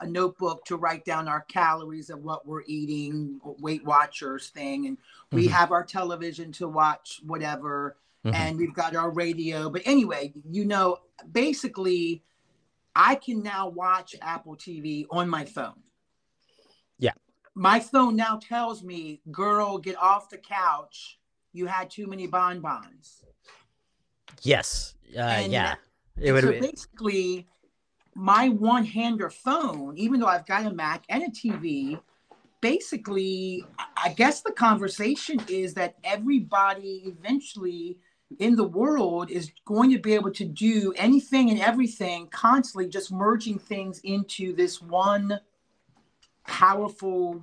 [SPEAKER 4] a notebook to write down our calories of what we're eating, Weight Watchers thing, and we
[SPEAKER 3] Mhm.
[SPEAKER 4] have our television to watch whatever,
[SPEAKER 3] Mhm.
[SPEAKER 4] and we've got our radio. But anyway, you know, basically, I can now watch Apple TV on my phone.
[SPEAKER 3] Yeah.
[SPEAKER 4] My phone now tells me, "Girl, get off the couch. You had too many bonbons."
[SPEAKER 3] Yes. Uh,
[SPEAKER 4] And
[SPEAKER 3] yeah.
[SPEAKER 4] that-
[SPEAKER 3] It would
[SPEAKER 4] so
[SPEAKER 3] be,
[SPEAKER 4] basically, my one-hander phone, even though I've got a Mac and a TV, basically, I- guess the conversation is that everybody eventually in the world is going to be able to do anything and everything constantly, just merging things into this one powerful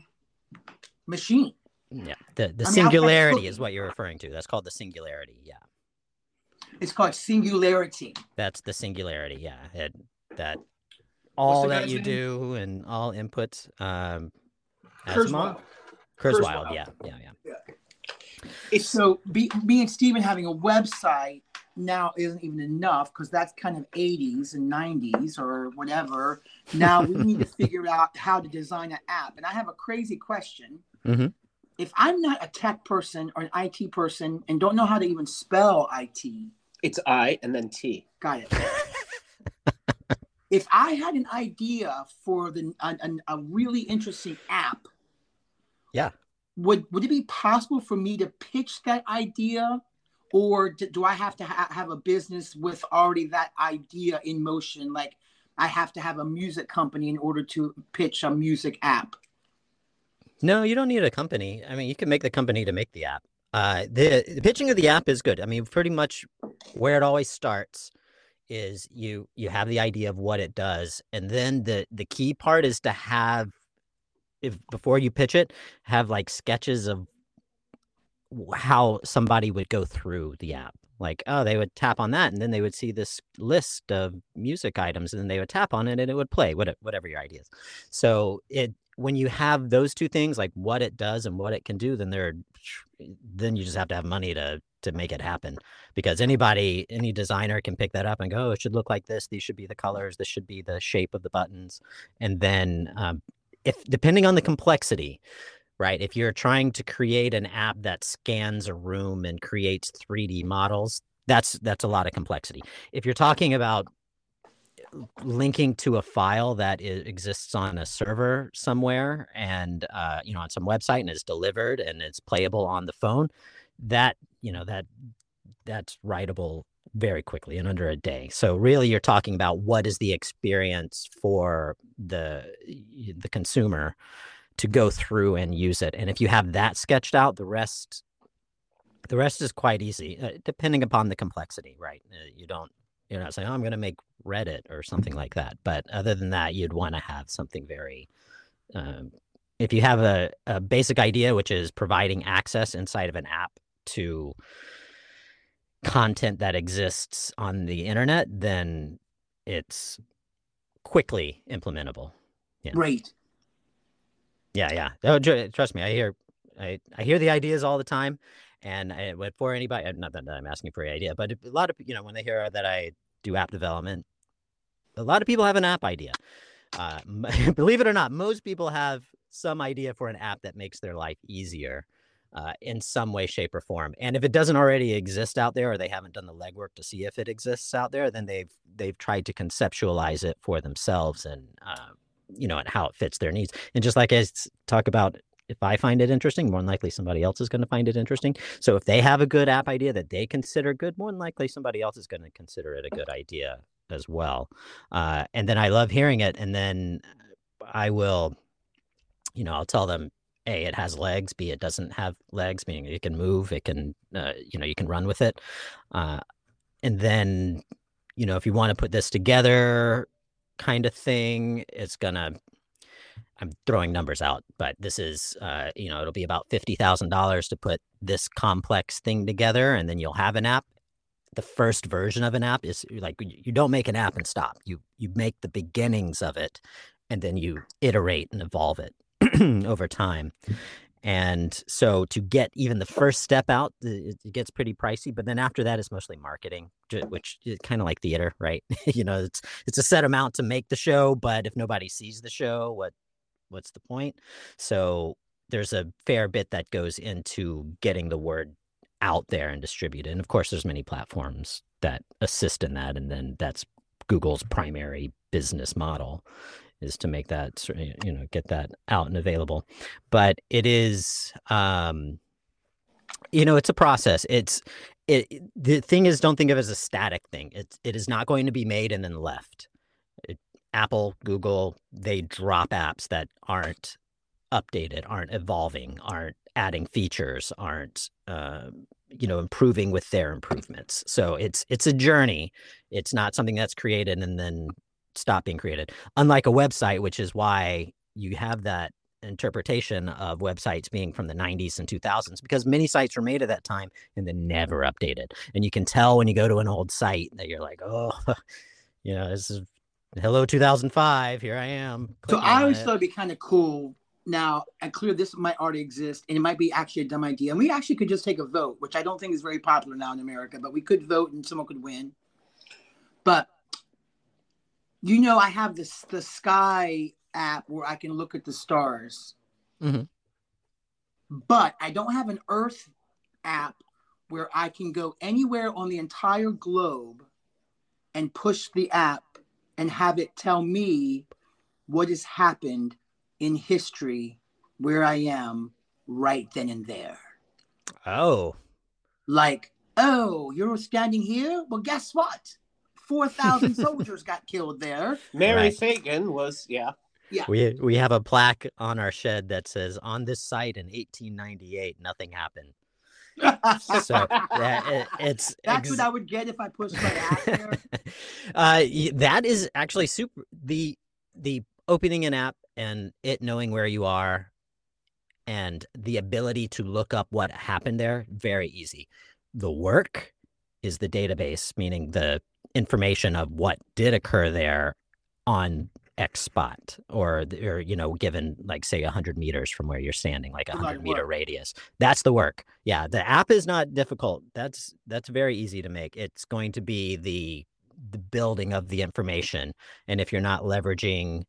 [SPEAKER 4] machine.
[SPEAKER 3] yeah. The, the
[SPEAKER 4] I mean,
[SPEAKER 3] singularity
[SPEAKER 4] flexible-
[SPEAKER 3] is what you're referring to. That's called the singularity. Yeah.
[SPEAKER 4] It's called singularity.
[SPEAKER 3] That's the singularity. Yeah. It, that all that you
[SPEAKER 5] name?
[SPEAKER 3] do and all inputs. Um,
[SPEAKER 5] Kurzweil.
[SPEAKER 3] Kurzweil.
[SPEAKER 5] Kurzweil.
[SPEAKER 3] Yeah. Yeah. Yeah.
[SPEAKER 1] It's
[SPEAKER 4] So be, me and Steven having a website now isn't even enough because that's kind of 80s and 90s or whatever. Now we need to figure out how to design an app. And I have a crazy question.
[SPEAKER 3] Mhm.
[SPEAKER 4] If I'm not a tech person or an IT person and don't know how to even spell IT,
[SPEAKER 1] it's I and then T.
[SPEAKER 4] got it. if I had an idea for the a, a, a really interesting app,
[SPEAKER 3] Yeah.
[SPEAKER 4] would would it be possible for me to pitch that idea, or do, do I have to ha- have a business with already that idea in motion? Like I have to have a music company in order to pitch a music app.
[SPEAKER 3] No, you don't need a company. I mean, you can make the company to make the app. Uh, the, the pitching of the app is good. I mean, pretty much where it always starts is you you have the idea of what it does, and then the the key part is to have if before you pitch it, have like sketches of how somebody would go through the app. Like, oh, they would tap on that, and then they would see this list of music items, and then they would tap on it, and it would play. Whatever, whatever your idea is. So it when you have those two things, like what it does and what it can do, then there, then you just have to have money to to make it happen. Because anybody, any designer can pick that up and go, oh, it should look like this. These should be the colors. This should be the shape of the buttons. And then, um, if depending on the complexity, right? If you're trying to create an app that scans a room and creates 3D models, that's that's a lot of complexity. If you're talking about linking to a file that exists on a server somewhere and uh, you know on some website and is delivered and it's playable on the phone that you know that that's writable very quickly in under a day. So really you're talking about what is the experience for the the consumer to go through and use it. And if you have that sketched out the rest the rest is quite easy uh, depending upon the complexity right? Uh, you don't you're not saying oh, i'm going to make reddit or something like that but other than that you'd want to have something very um, if you have a, a basic idea which is providing access inside of an app to content that exists on the internet then it's quickly implementable Yeah.
[SPEAKER 4] Great.
[SPEAKER 3] yeah, yeah. Oh, trust me, I hear, I, I hear the ideas all the time, and I, for anybody, not that I'm asking for an idea, but a lot of you know when they hear that I do app development, a lot of people have an app idea. Uh, believe it or not, most people have some idea for an app that makes their life easier. Uh, in some way, shape, or form, and if it doesn't already exist out there, or they haven't done the legwork to see if it exists out there, then they've they've tried to conceptualize it for themselves and uh, you know and how it fits their needs. And just like I talk about if I find it interesting, more than likely somebody else is going to find it interesting. So if they have a good app idea that they consider good, more than likely somebody else is going to consider it a good idea as well. Uh, and then I love hearing it, and then I will, you know, I'll tell them, a it has legs, b it doesn't have legs, meaning it can move, it can, uh, you know, you can run with it, uh, and then, you know, if you want to put this together, kind of thing, it's gonna I'm throwing numbers out, but this is, uh, you know, it'll be about fifty thousand dollars to put this complex thing together, and then you'll have an app. The first version of an app is like you don't make an app and stop. You you make the beginnings of it, and then you iterate and evolve it over time. And so to get even the first step out, it gets pretty pricey. But then after that, it's mostly marketing, which is kind of like theater, right? you know, it's it's a set amount to make the show, but if nobody sees the show, what what's the point? So there's a fair bit that goes into getting the word out there and distributed. And of course, there's many platforms that assist in that, and then that's Google's primary business model is to make that you know get that out and available. But it is, um, you know, it's a process. It's it. The thing is, don't think of it as a static thing. It's it is not going to be made and then left. Apple, Google, they drop apps that aren't updated, aren't evolving, aren't adding features, aren't uh, you know improving with their improvements. So it's it's a journey. It's not something that's created and then stop being created. Unlike a website, which is why you have that interpretation of websites being from the 90s and 2000s because many sites were made at that time and then never updated. And you can tell when you go to an old site that you're like, oh, you know, this is hello 2005 here i am
[SPEAKER 4] so i always it. thought it'd be kind of cool now and clear this might already exist and it might be actually a dumb idea and we actually could just take a vote which i don't think is very popular now in america but we could vote and someone could win but you know i have this the sky app where i can look at the stars mm-hmm. but i don't have an earth app where i can go anywhere on the entire globe and push the app and have it tell me what has happened in history where I am right then and there.
[SPEAKER 3] Oh.
[SPEAKER 4] Like, oh, you're standing here? Well, guess what? 4,000 soldiers got killed there.
[SPEAKER 1] Mary right. Phagan was, yeah.
[SPEAKER 3] Yeah. We we have a plaque on our shed that says on this site in 1898 nothing happened so it, it's
[SPEAKER 4] that's ex- what I would get if I pushed my app there.
[SPEAKER 3] uh, that is actually super. The the opening an app and it knowing where you are, and the ability to look up what happened there, very easy. The work is the database, meaning the information of what did occur there on X spot or, or you know, given like say 100 meters from where you're standing, like a 100 meter radius. That's the work. Yeah, the app is not difficult. That's that's very easy to make. It's going to be the the building of the information and if you're not leveraging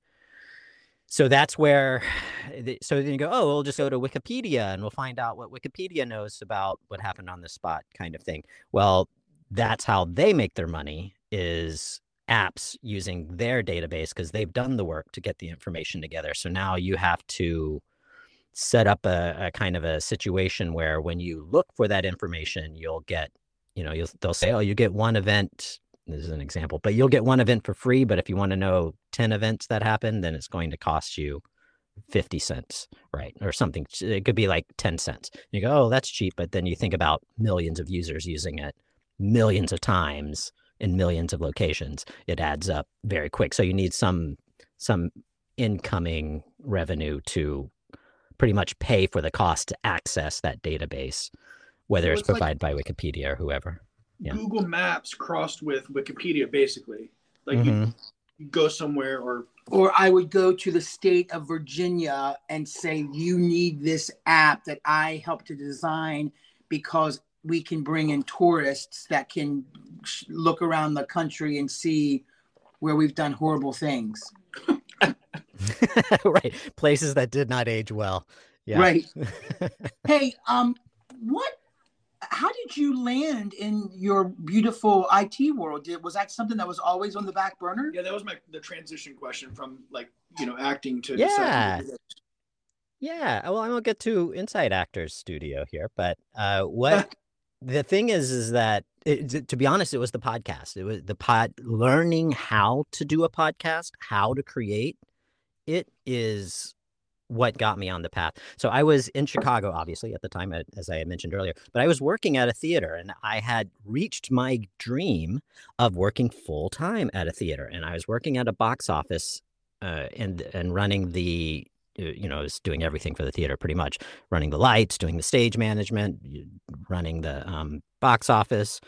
[SPEAKER 3] so that's where so then you go oh we'll just go to wikipedia and we'll find out what wikipedia knows about what happened on the spot kind of thing well that's how they make their money is apps using their database because they've done the work to get the information together. So now you have to set up a, a, kind of a situation where when you look for that information, you'll get, you know, they'll say, oh, you get one event. This is an example, but you'll get one event for free. But if you want to know 10 events that happen, then it's going to cost you 50 cents, right? Or something. It could be like 10 cents. You go, oh, that's cheap. But then you think about millions of users using it millions of times in millions of locations, it adds up very quick. So you need some some incoming revenue to pretty much pay for the cost to access that database, whether so it's, it's, provided like by Wikipedia or whoever.
[SPEAKER 5] Yeah. Google Maps crossed with Wikipedia, basically. Like mm-hmm. you go somewhere or
[SPEAKER 4] or I would go to the state of Virginia and say, you need this app that I helped to design because we can bring in tourists that can look around the country and see where we've done horrible things.
[SPEAKER 3] right. Places that did not age well. Yeah.
[SPEAKER 4] Right. hey, um, what how did you land in your beautiful IT world? Did, was that something that was always on the back burner?
[SPEAKER 5] Yeah, that was my the transition question from like you know acting to
[SPEAKER 3] yeah. Yeah, well, I won't get too inside actors studio here, but uh, what the thing is is that it, to be honest, it was the podcast. It was the pod learning how to do a podcast, how to create. It is what got me on the path. So I was in Chicago, obviously, at the time, as I had mentioned earlier, but I was working at a theater and I had reached my dream of working full time at a theater. And I was working at a box office uh, and, and running the, you know, I was doing everything for the theater pretty much running the lights, doing the stage management, running the um, box office.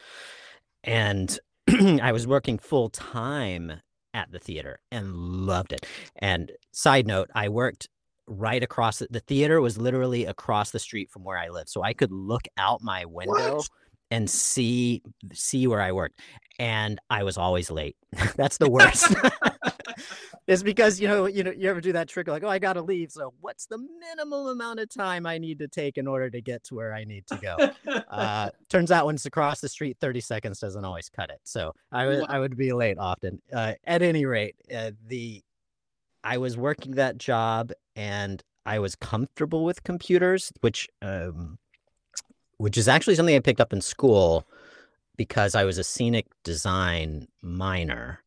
[SPEAKER 3] And I was working full time at the theater and loved it. And side note, I worked right across the, the theater was literally across the street from where I live. So I could look out my window what? and see see where I worked. And I was always late. That's the worst. it's because you know, you know, you ever do that trick like, oh, I gotta leave. So what's the minimum amount of time I need to take in order to get to where I need to go? uh, turns out when it's across the street, 30 seconds doesn't always cut it. So I would I would be late often. Uh, at any rate, uh, the I was working that job and I was comfortable with computers, which um, which is actually something I picked up in school because I was a scenic design minor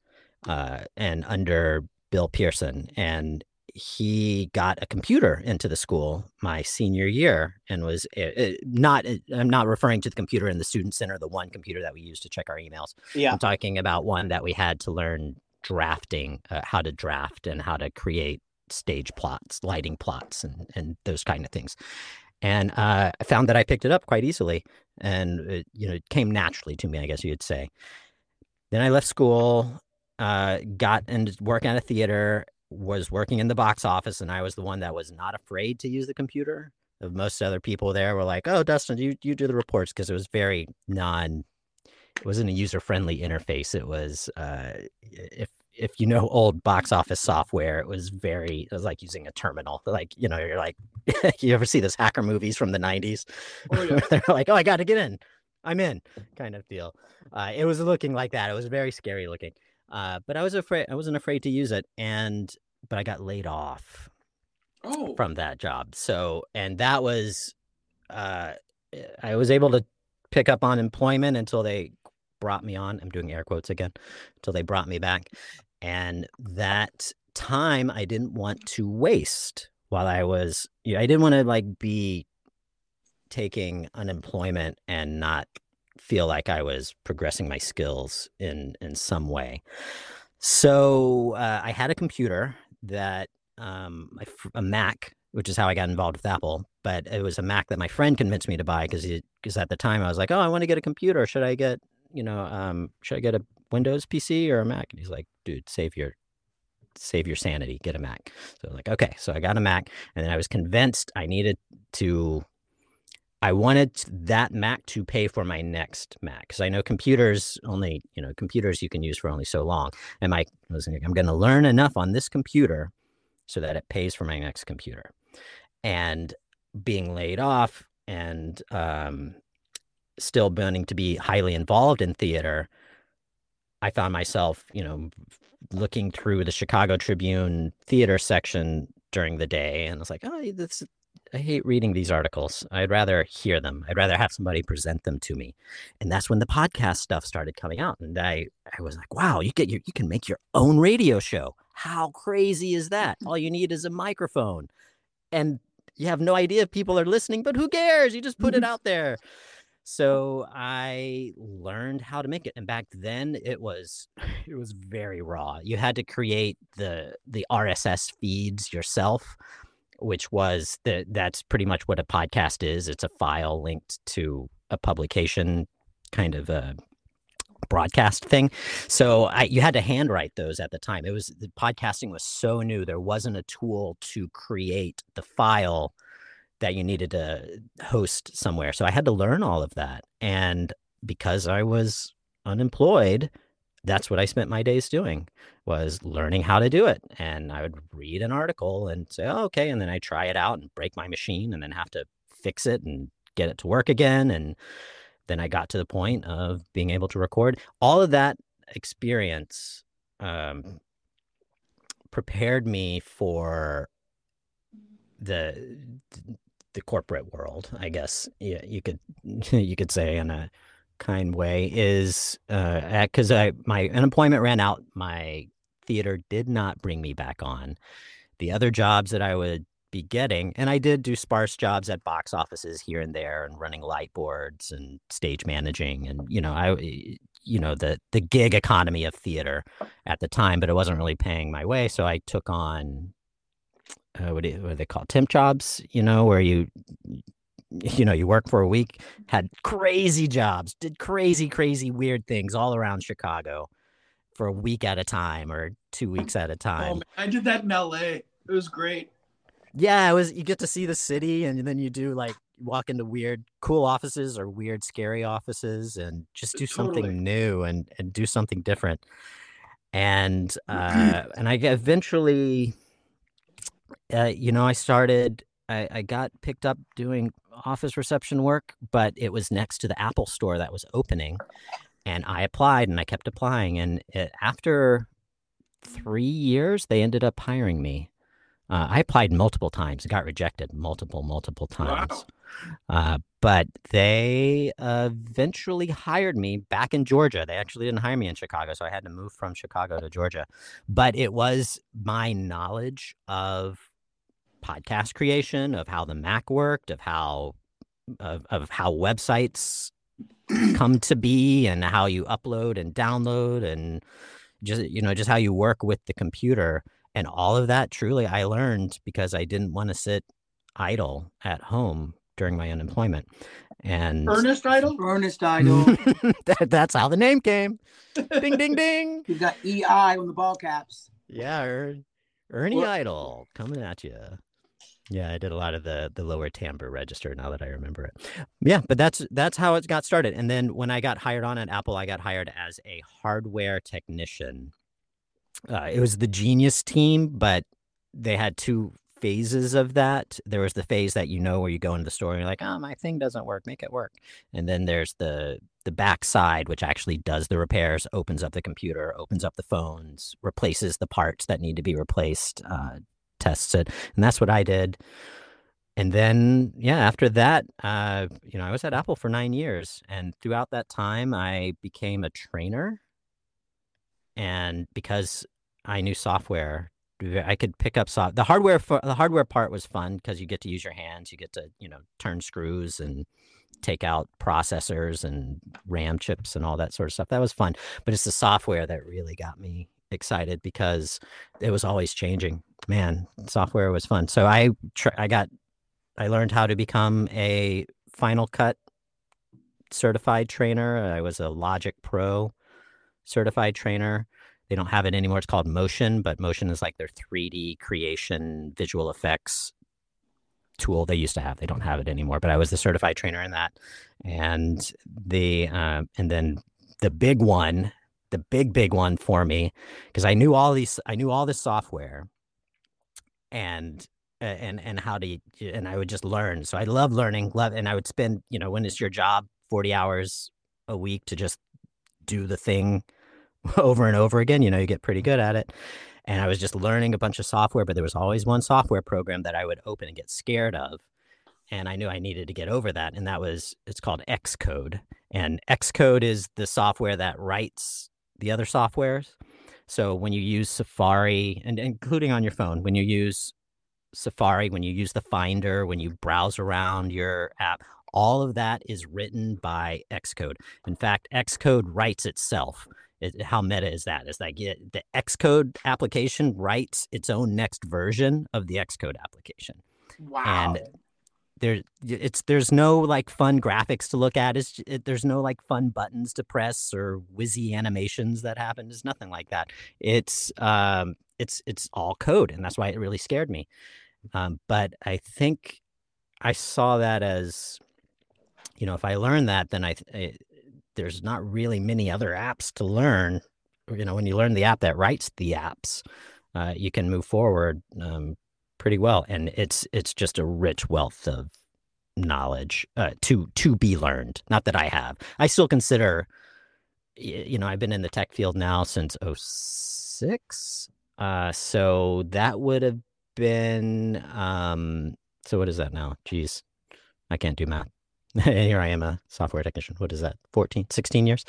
[SPEAKER 3] uh, and under Bill Pearson, and he got a computer into the school my senior year and was uh, not i'm not referring to the computer in the student center the one computer that we use to check our emails
[SPEAKER 1] yeah
[SPEAKER 3] i'm talking about one that we had to learn drafting, uh, how to draft and how to create stage plots, lighting plots, and and those kind of things. And uh, I found that I picked it up quite easily, and it, you know, it came naturally to me, I guess you'd say. Then I left school, uh, got and work at a theater, was working in the box office, and I was the one that was not afraid to use the computer. Most other people there were like, "Oh, Dustin, you you do the reports," because it was very non it wasn't a user friendly interface. It was uh, if if you know old box office software, it was very it was like using a terminal. Like you know, you're like you ever see those hacker movies from the '90s? Oh, yeah. They're like, oh, I got to get in. I'm in, kind of deal. Uh, it was looking like that. It was very scary looking. Uh, but I was afraid. I wasn't afraid to use it, and but I got laid off
[SPEAKER 5] oh.
[SPEAKER 3] from that job. So, and that was, uh, I was able to pick up on employment until they brought me on. I'm doing air quotes again until they brought me back. And that time I didn't want to waste while I was, you know, I didn't want to like be taking unemployment and not feel like I was progressing my skills in in some way. So uh, I had a computer that um, a Mac, which is how I got involved with Apple. But it was a Mac that my friend convinced me to buy because because at the time I was like, oh, I want to get a computer. Should I get you know, um, should I get a Windows PC or a Mac? And he's like, dude, save your save your sanity, get a Mac. So like, okay, so I got a Mac, and then I was convinced I needed to. I wanted that Mac to pay for my next Mac because I know computers only, you know, computers you can use for only so long. And my, I was like, I'm going to learn enough on this computer so that it pays for my next computer. And being laid off and um, still burning to be highly involved in theater, I found myself, you know, looking through the Chicago Tribune theater section during the day, and I was like, oh, this. I hate reading these articles. I'd rather hear them. I'd rather have somebody present them to me. And that's when the podcast stuff started coming out. And I, I was like, wow, you get your, you can make your own radio show. How crazy is that? All you need is a microphone. And you have no idea if people are listening, but who cares? You just put it out there. So I learned how to make it. And back then it was it was very raw. You had to create the the RSS feeds yourself, which was the that's pretty much what a podcast is. It's a file linked to a publication kind of a broadcast thing. So I, you had to handwrite those at the time. It was the podcasting was so new. There wasn't a tool to create the file that you needed to host somewhere. So I had to learn all of that. And because I was unemployed, that's what I spent my days doing was learning how to do it. And I would read an article and say, oh, okay. And then I try it out and break my machine and then have to fix it and get it to work again. And then I got to the point of being able to record. All of that experience um, prepared me for the the corporate world, I guess yeah, you could you could say in a kind way is because uh, I my unemployment ran out. My theater did not bring me back on. The other jobs that I would be getting, and I did do sparse jobs at box offices here and there, and running light boards and stage managing, and you know I you know the the gig economy of theater at the time, but it wasn't really paying my way, so I took on uh, what, do what do they call temp jobs? You know, where you you know you work for a week, had crazy jobs, did crazy crazy weird things all around Chicago for a week at a time or two weeks at a
[SPEAKER 5] Oh,
[SPEAKER 3] time.
[SPEAKER 5] man, I did that in LA. It was great.
[SPEAKER 3] Yeah, it was. You get to see the city, and then you do like walk into weird, cool offices or weird, scary offices, and just do something new and and do something different. And uh, and I eventually, uh, you know, I started. I, I got picked up doing office reception work, but it was next to the Apple store that was opening, and I applied and I kept applying, and it, after three years, they ended up hiring me. Uh, I applied multiple times, got rejected multiple, multiple
[SPEAKER 5] Wow.
[SPEAKER 3] times. Uh, but they eventually hired me back in Georgia. They actually didn't hire me in Chicago, so I had to move from Chicago to Georgia. But it was my knowledge of podcast creation, of how the Mac worked, of how of, of how websites come to be, and how you upload and download, and just you know just how you work with the computer and all of that truly i learned because i didn't want to sit idle at home during my unemployment and
[SPEAKER 5] Ernest Idle?
[SPEAKER 4] Ernest Idle.
[SPEAKER 3] that, that's how the name came ding ding ding
[SPEAKER 4] You've got EI on the ball caps.
[SPEAKER 3] yeah er, ernie
[SPEAKER 5] Well-
[SPEAKER 3] idol coming at you yeah i did a lot of the the lower timbre register now that i remember it. Yeah but that's that's how it got started and then when i got hired on at apple i got hired as a hardware technician. Uh, it was the genius team but they had two phases of that. There was the phase that you know where you go into the store and you're like oh my thing doesn't work make it work. And then there's the the back side which actually does the repairs opens up the computer opens up the phones replaces the parts that need to be replaced uh, tests it and that's what i did and then yeah after that uh, you know i was at apple for nine years and throughout that time i became a trainer and because I knew software, I could pick up soft. The hardware for the hardware part was fun because you get to use your hands. You get to you know turn screws and take out processors and RAM chips and all that sort of stuff. That was fun. But it's the software that really got me excited because it was always changing. Man, software was fun. So I tr- I got I learned how to become a Final Cut certified trainer. I was a Logic Pro certified trainer. They don't have it anymore. It's called Motion, but Motion is like their 3D creation visual effects tool they used to have. They don't have it anymore, but I was the certified trainer in that. And the um, and then the big one, the big big one for me, because I knew all these, I knew all this software, and and and how to and I would just learn. So I love learning, love, and I would spend you know when it's your job forty hours a week to just do the thing over and over again. You know, you get pretty good at it. And I was just learning a bunch of software, but there was always one software program that I would open and get scared of. And I knew I needed to get over that. And that was, it's called Xcode. And Xcode is the software that writes the other softwares. So when you use Safari, and including on your phone, when you use Safari, when you use the Finder, when you browse around your app, all of that is written by Xcode. In fact, Xcode writes itself. It, how meta is that? Is that get the Xcode application writes its own next version of the Xcode application,
[SPEAKER 4] Wow.
[SPEAKER 3] and there it's there's no like fun graphics to look at. It's it, there's no like fun buttons to press or whizzy animations that happen. There's nothing like that. It's um it's it's all code, and that's why it really scared me. Um, but I think I saw that as you know if I learn that, then I, I there's not really many other apps to learn. You know, when you learn the app that writes the apps, uh, you can move forward um, pretty well, and it's it's just a rich wealth of knowledge uh, to to be learned. Not that I have. I still consider, you know, I've been in the tech field now since 06. Uh, so that would have been um so what is that now? Jeez. I can't do math. Here I am a software technician. What is that? 14, 16 years?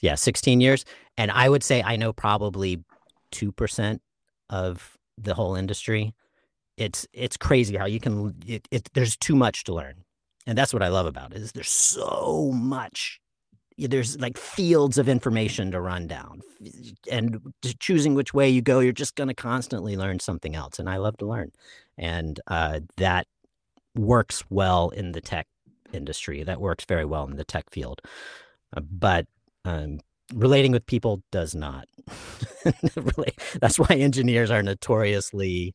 [SPEAKER 3] Yeah, 16 years. And I would say I know probably 2% of the whole industry. It's it's crazy how you can it, it there's too much to learn. And that's what I love about it is there's so much there's like fields of information to run down and choosing which way you go you're just going to constantly learn something else and i love to learn and uh, that works well in the tech industry that works very well in the tech field uh, but um, relating with people does not. Really that's why engineers are notoriously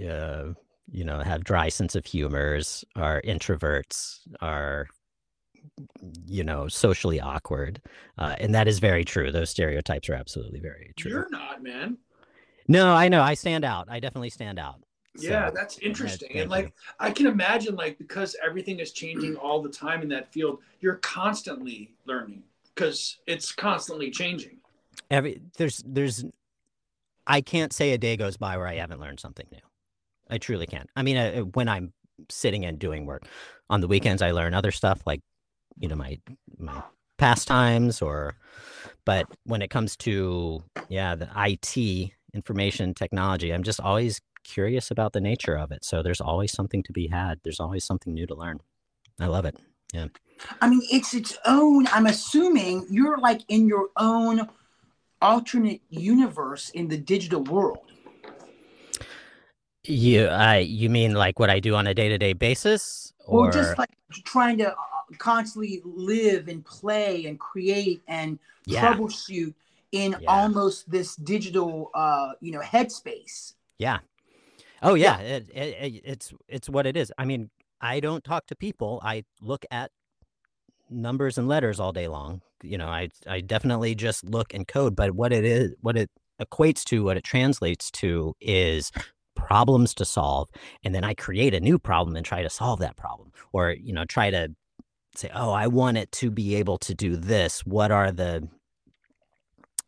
[SPEAKER 3] uh, you know have dry sense of humors are introverts are you know socially awkward uh, and that is very true. Those stereotypes are absolutely very true.
[SPEAKER 5] You're not, man.
[SPEAKER 3] no i know. I stand out. I definitely stand out
[SPEAKER 5] Yeah,
[SPEAKER 3] So,
[SPEAKER 5] that's interesting. and like I can imagine like because everything is changing all the time in that field, you're constantly learning because it's constantly changing.
[SPEAKER 3] every there's there's i can't say a day goes by where i haven't learned something new i truly can't i mean uh, when i'm sitting and doing work on the weekends i learn other stuff like you know my my pastimes or but when it comes to yeah the it information technology i'm just always curious about the nature of it so there's always something to be had there's always something new to learn i love it Yeah.
[SPEAKER 4] I mean, it's its own. I'm assuming you're like in your own alternate universe in the digital world.
[SPEAKER 3] you i you mean like what i do on a day-to-day basis
[SPEAKER 4] Or
[SPEAKER 3] or
[SPEAKER 4] just like trying to uh, constantly live and play and create and
[SPEAKER 3] Yeah.
[SPEAKER 4] troubleshoot in
[SPEAKER 3] Yeah.
[SPEAKER 4] almost this digital, uh, you know, headspace.
[SPEAKER 3] Yeah. Oh yeah, It, it, it, it's it's what it is. I mean, I don't talk to people. I look at numbers and letters all day long. You know, I I definitely just look and code, but what it is, what it equates to, what it translates to is problems to solve and then I create a new problem and try to solve that problem or you know, try to say, "Oh, I want it to be able to do this. What are the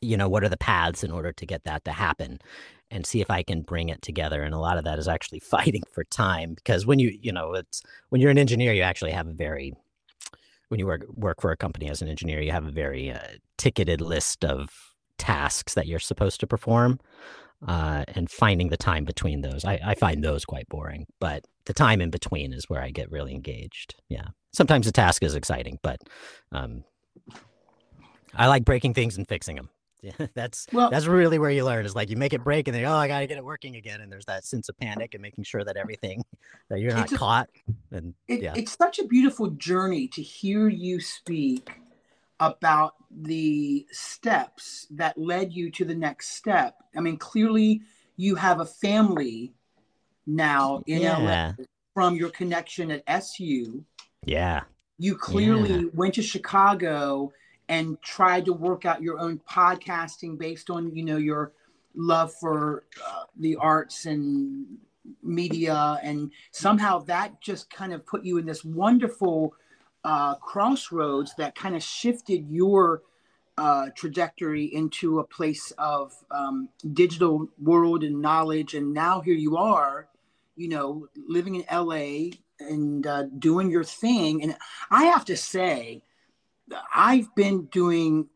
[SPEAKER 3] you know, what are the paths in order to get that to happen?" And see if I can bring it together. And a lot of that is actually fighting for time because when you, you know, it's when you're an engineer, you actually have a very, when you work work for a company as an engineer, you have a very uh, ticketed list of tasks that you're supposed to perform. Uh, and finding the time between those, I, I find those quite boring. But the time in between is where I get really engaged. Yeah, sometimes the task is exciting, but um, I like breaking things and fixing them. Yeah, that's
[SPEAKER 4] Well,
[SPEAKER 3] that's really where you learn is like you make it break and then oh I gotta get it working again and there's that sense of panic and making sure that everything that you're not
[SPEAKER 4] a-
[SPEAKER 3] caught and
[SPEAKER 4] it,
[SPEAKER 3] yeah
[SPEAKER 4] it's such a beautiful journey to hear you speak about the steps that led you to the next step. I mean, clearly you have a family now in LA from your connection at SU.
[SPEAKER 3] yeah
[SPEAKER 4] You clearly went to Chicago and tried to work out your own podcasting based on, you know, your love for uh, the arts and media. And somehow that just kind of put you in this wonderful uh, crossroads that kind of shifted your uh, trajectory into a place of um, digital world and knowledge. And now here you are you know living in la and uh, doing your thing. And i have to say i've been doing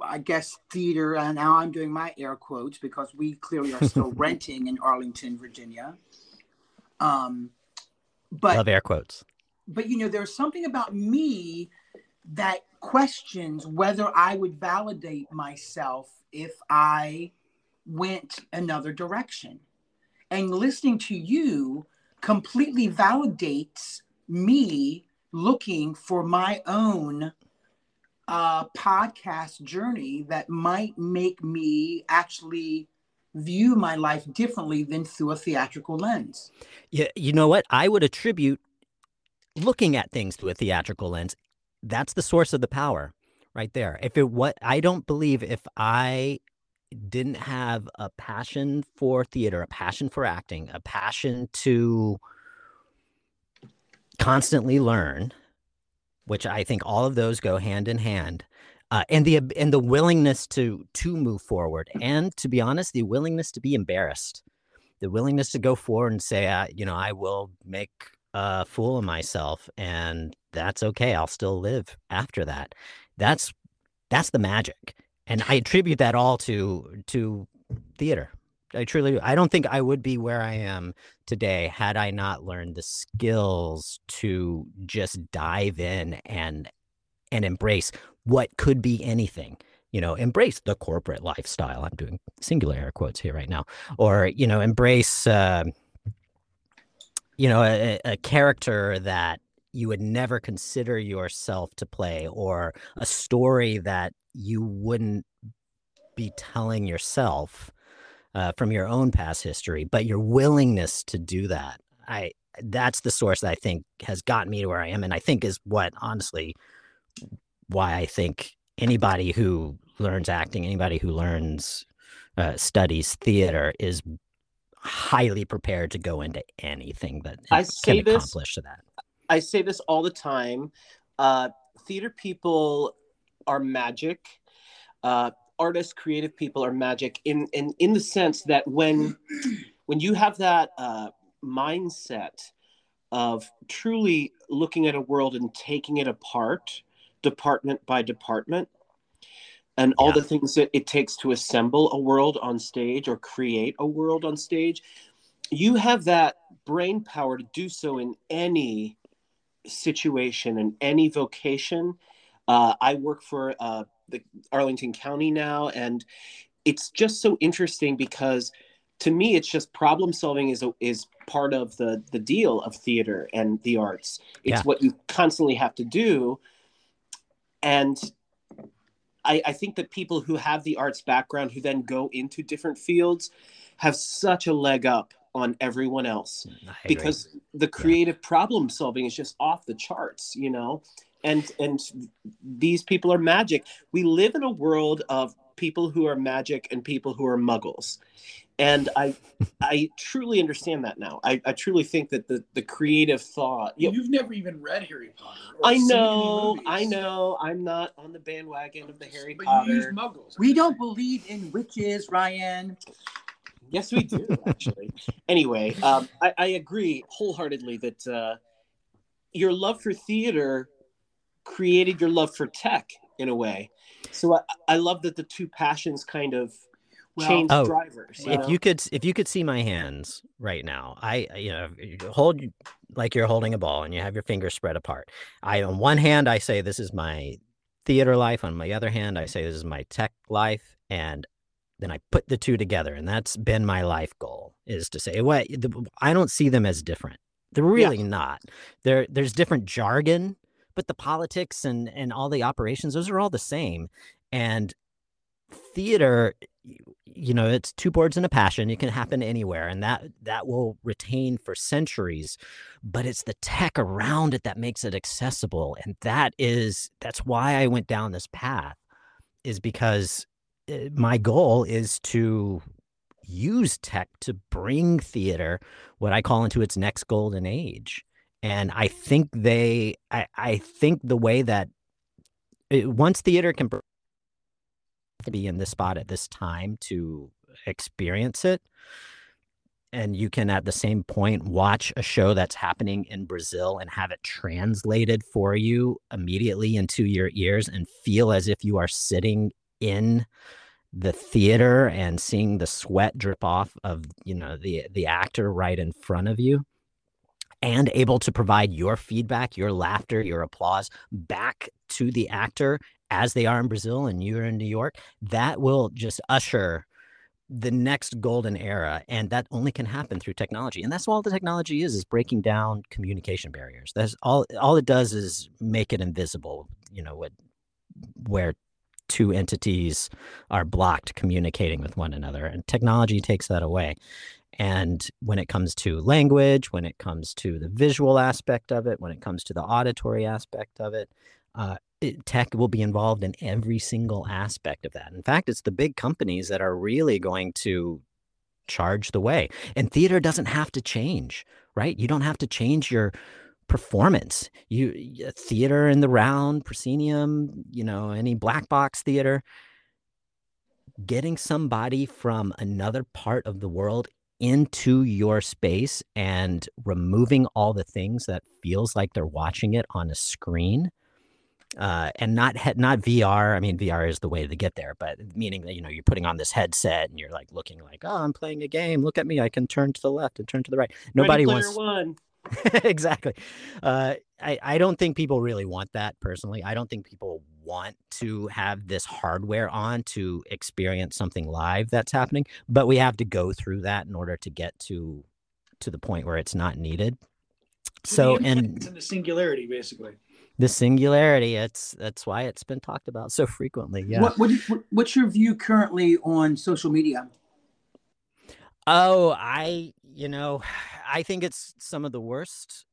[SPEAKER 4] i guess theater and now i'm doing my air quotes because we clearly are still renting in arlington virginia. Um but
[SPEAKER 3] love air quotes.
[SPEAKER 4] but you know there's something about me that questions whether i would validate myself if i went another direction. And listening to you completely validates me looking for my own uh, podcast journey that might make me actually view my life differently than through a theatrical lens.
[SPEAKER 3] Yeah you know what? I would attribute looking at things through a theatrical lens that's the source of the power right there. If it what I don't believe if I didn't have a passion for theater, a passion for acting, a passion to constantly learn, which I think all of those go hand in hand. uh, and the and the willingness to to move forward, and to be honest, the willingness to be embarrassed, the willingness to go forward and say, uh, you know, I will make a fool of myself, and that's okay. I'll still live after that. That's that's the magic, and I attribute that all to to theater. I truly. I don't think I would be where I am today had I not learned the skills to just dive in and and embrace what could be anything. You know, embrace the corporate lifestyle. I'm doing singular air quotes here right now, or you know, embrace uh, you know a, a character that you would never consider yourself to play, or a story that you wouldn't be telling yourself uh, from your own past history, but your willingness to do that, I that's the source that I think has gotten me to where I am, and I think is what honestly why I think anybody who learns acting, anybody who learns uh, studies theater is highly prepared to go into anything that
[SPEAKER 1] I
[SPEAKER 3] can
[SPEAKER 1] say this-
[SPEAKER 3] accomplish to that.
[SPEAKER 1] I say this all the time. Uh, theater people are magic. Uh, artists, creative people are magic in, in in the sense that when when you have that uh, mindset of truly looking at a world and taking it apart, department by department, and all
[SPEAKER 3] Yeah.
[SPEAKER 1] the things that it takes to assemble a world on stage or create a world on stage, you have that brain power to do so in any situation and any vocation. Uh, I work for uh, the Arlington County now, and it's just so interesting because to me, it's just problem solving is a, is part of the the deal of theater and the arts. It's
[SPEAKER 3] Yeah.
[SPEAKER 1] what you constantly have to do, and I, I think that people who have the arts background who then go into different fields have such a leg up on everyone else because the creative problem solving is just off the charts you know and and these people are magic we live in a world of people who are magic and people who are muggles and i i truly understand that now i, I truly think that the the creative thought you know,
[SPEAKER 5] You've never even read Harry Potter.
[SPEAKER 1] i know i know i'm not on the bandwagon of the harry
[SPEAKER 5] But
[SPEAKER 1] potter
[SPEAKER 5] you use muggles.
[SPEAKER 4] We don't believe in witches, Ryan.
[SPEAKER 1] Yes, we do actually. anyway, um, I, I agree wholeheartedly that uh, your love for theater created your love for tech in a way. So I, I love that the two passions kind of
[SPEAKER 4] Well-
[SPEAKER 1] changed
[SPEAKER 3] Oh,
[SPEAKER 1] drivers.
[SPEAKER 3] if
[SPEAKER 1] know?
[SPEAKER 3] you could if you could see my hands right now i you know you hold like you're holding a ball and you have your fingers spread apart i on one hand i say this is my theater life on my other hand i say this is my tech life and then i put the two together and that's been my life goal is to say what i don't see them as different they're really not there there's different jargon but the politics and and all the operations those are all the same and theater you know it's two boards and a passion it can happen anywhere and that that will retain for centuries but it's the tech around it that makes it accessible and that is that's why i went down this path is because uh, my goal is to use tech to bring theater what i call into its next golden age and i think they i, I think the way that it, once theater can be in this spot at this time to experience it and you can at the same point watch a show that's happening in Brazil and have it translated for you immediately into your ears and feel as if you are sitting in the theater and seeing the sweat drip off of you know the the actor right in front of you and able to provide your feedback your laughter your applause back to the actor as they are in Brazil and you're in New York that will just usher the next golden era and that only can happen through technology and that's all the technology is is breaking down communication barriers. That's all all it does is make it invisible you know what where two entities are blocked communicating with one another and technology takes that away and when it comes to language when it comes to the visual aspect of it when it comes to the auditory aspect of it uh, it, tech will be involved in every single aspect of that. In fact, it's the big companies that are really going to charge the way. And theater doesn't have to change, right? You don't have to change your performance. You theater in the round, proscenium, you know, any black box theater. Getting somebody from another part of the world into your space and removing all the things that feels like they're watching it on a screen uh, and not not VR. I mean, VR is the way to get there, but meaning that you know you're putting on this headset and you're like looking like, oh, I'm playing a game. Look at me, I can turn to the left and turn to the right. Nobody wants
[SPEAKER 1] one.
[SPEAKER 3] exactly. Uh, I I don't think people really want that personally. I don't think people want to have this hardware on to experience something live that's happening. But we have to go through that in order to get to to the point where it's not needed. So and
[SPEAKER 5] the singularity, basically.
[SPEAKER 3] the singularity it's that's why it's been talked about so frequently yeah
[SPEAKER 4] what, what what's your view currently on social media?
[SPEAKER 3] oh i you know i think it's some of the worst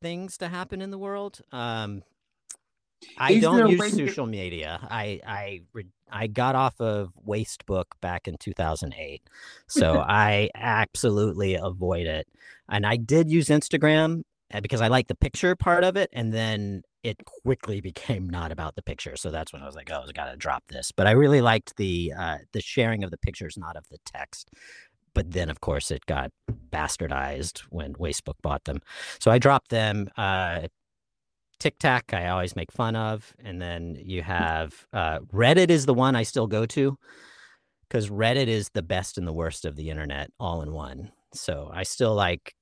[SPEAKER 3] things to happen in the world um i
[SPEAKER 4] Is
[SPEAKER 3] don't use
[SPEAKER 4] way to
[SPEAKER 3] social media. I i i got off of wastebook back in 2008 so i absolutely avoid it and i did use instagram uh, because i like the picture part of it and then it quickly became not about the picture so that's when i was like oh i gotta drop this but i really liked the uh the sharing of the pictures not of the text but then of course it got bastardized when wastebook bought them so i dropped them uh tiktok i always make fun of and then you have uh reddit is the one i still go to because reddit is the best and the worst of the internet all in one. So i still like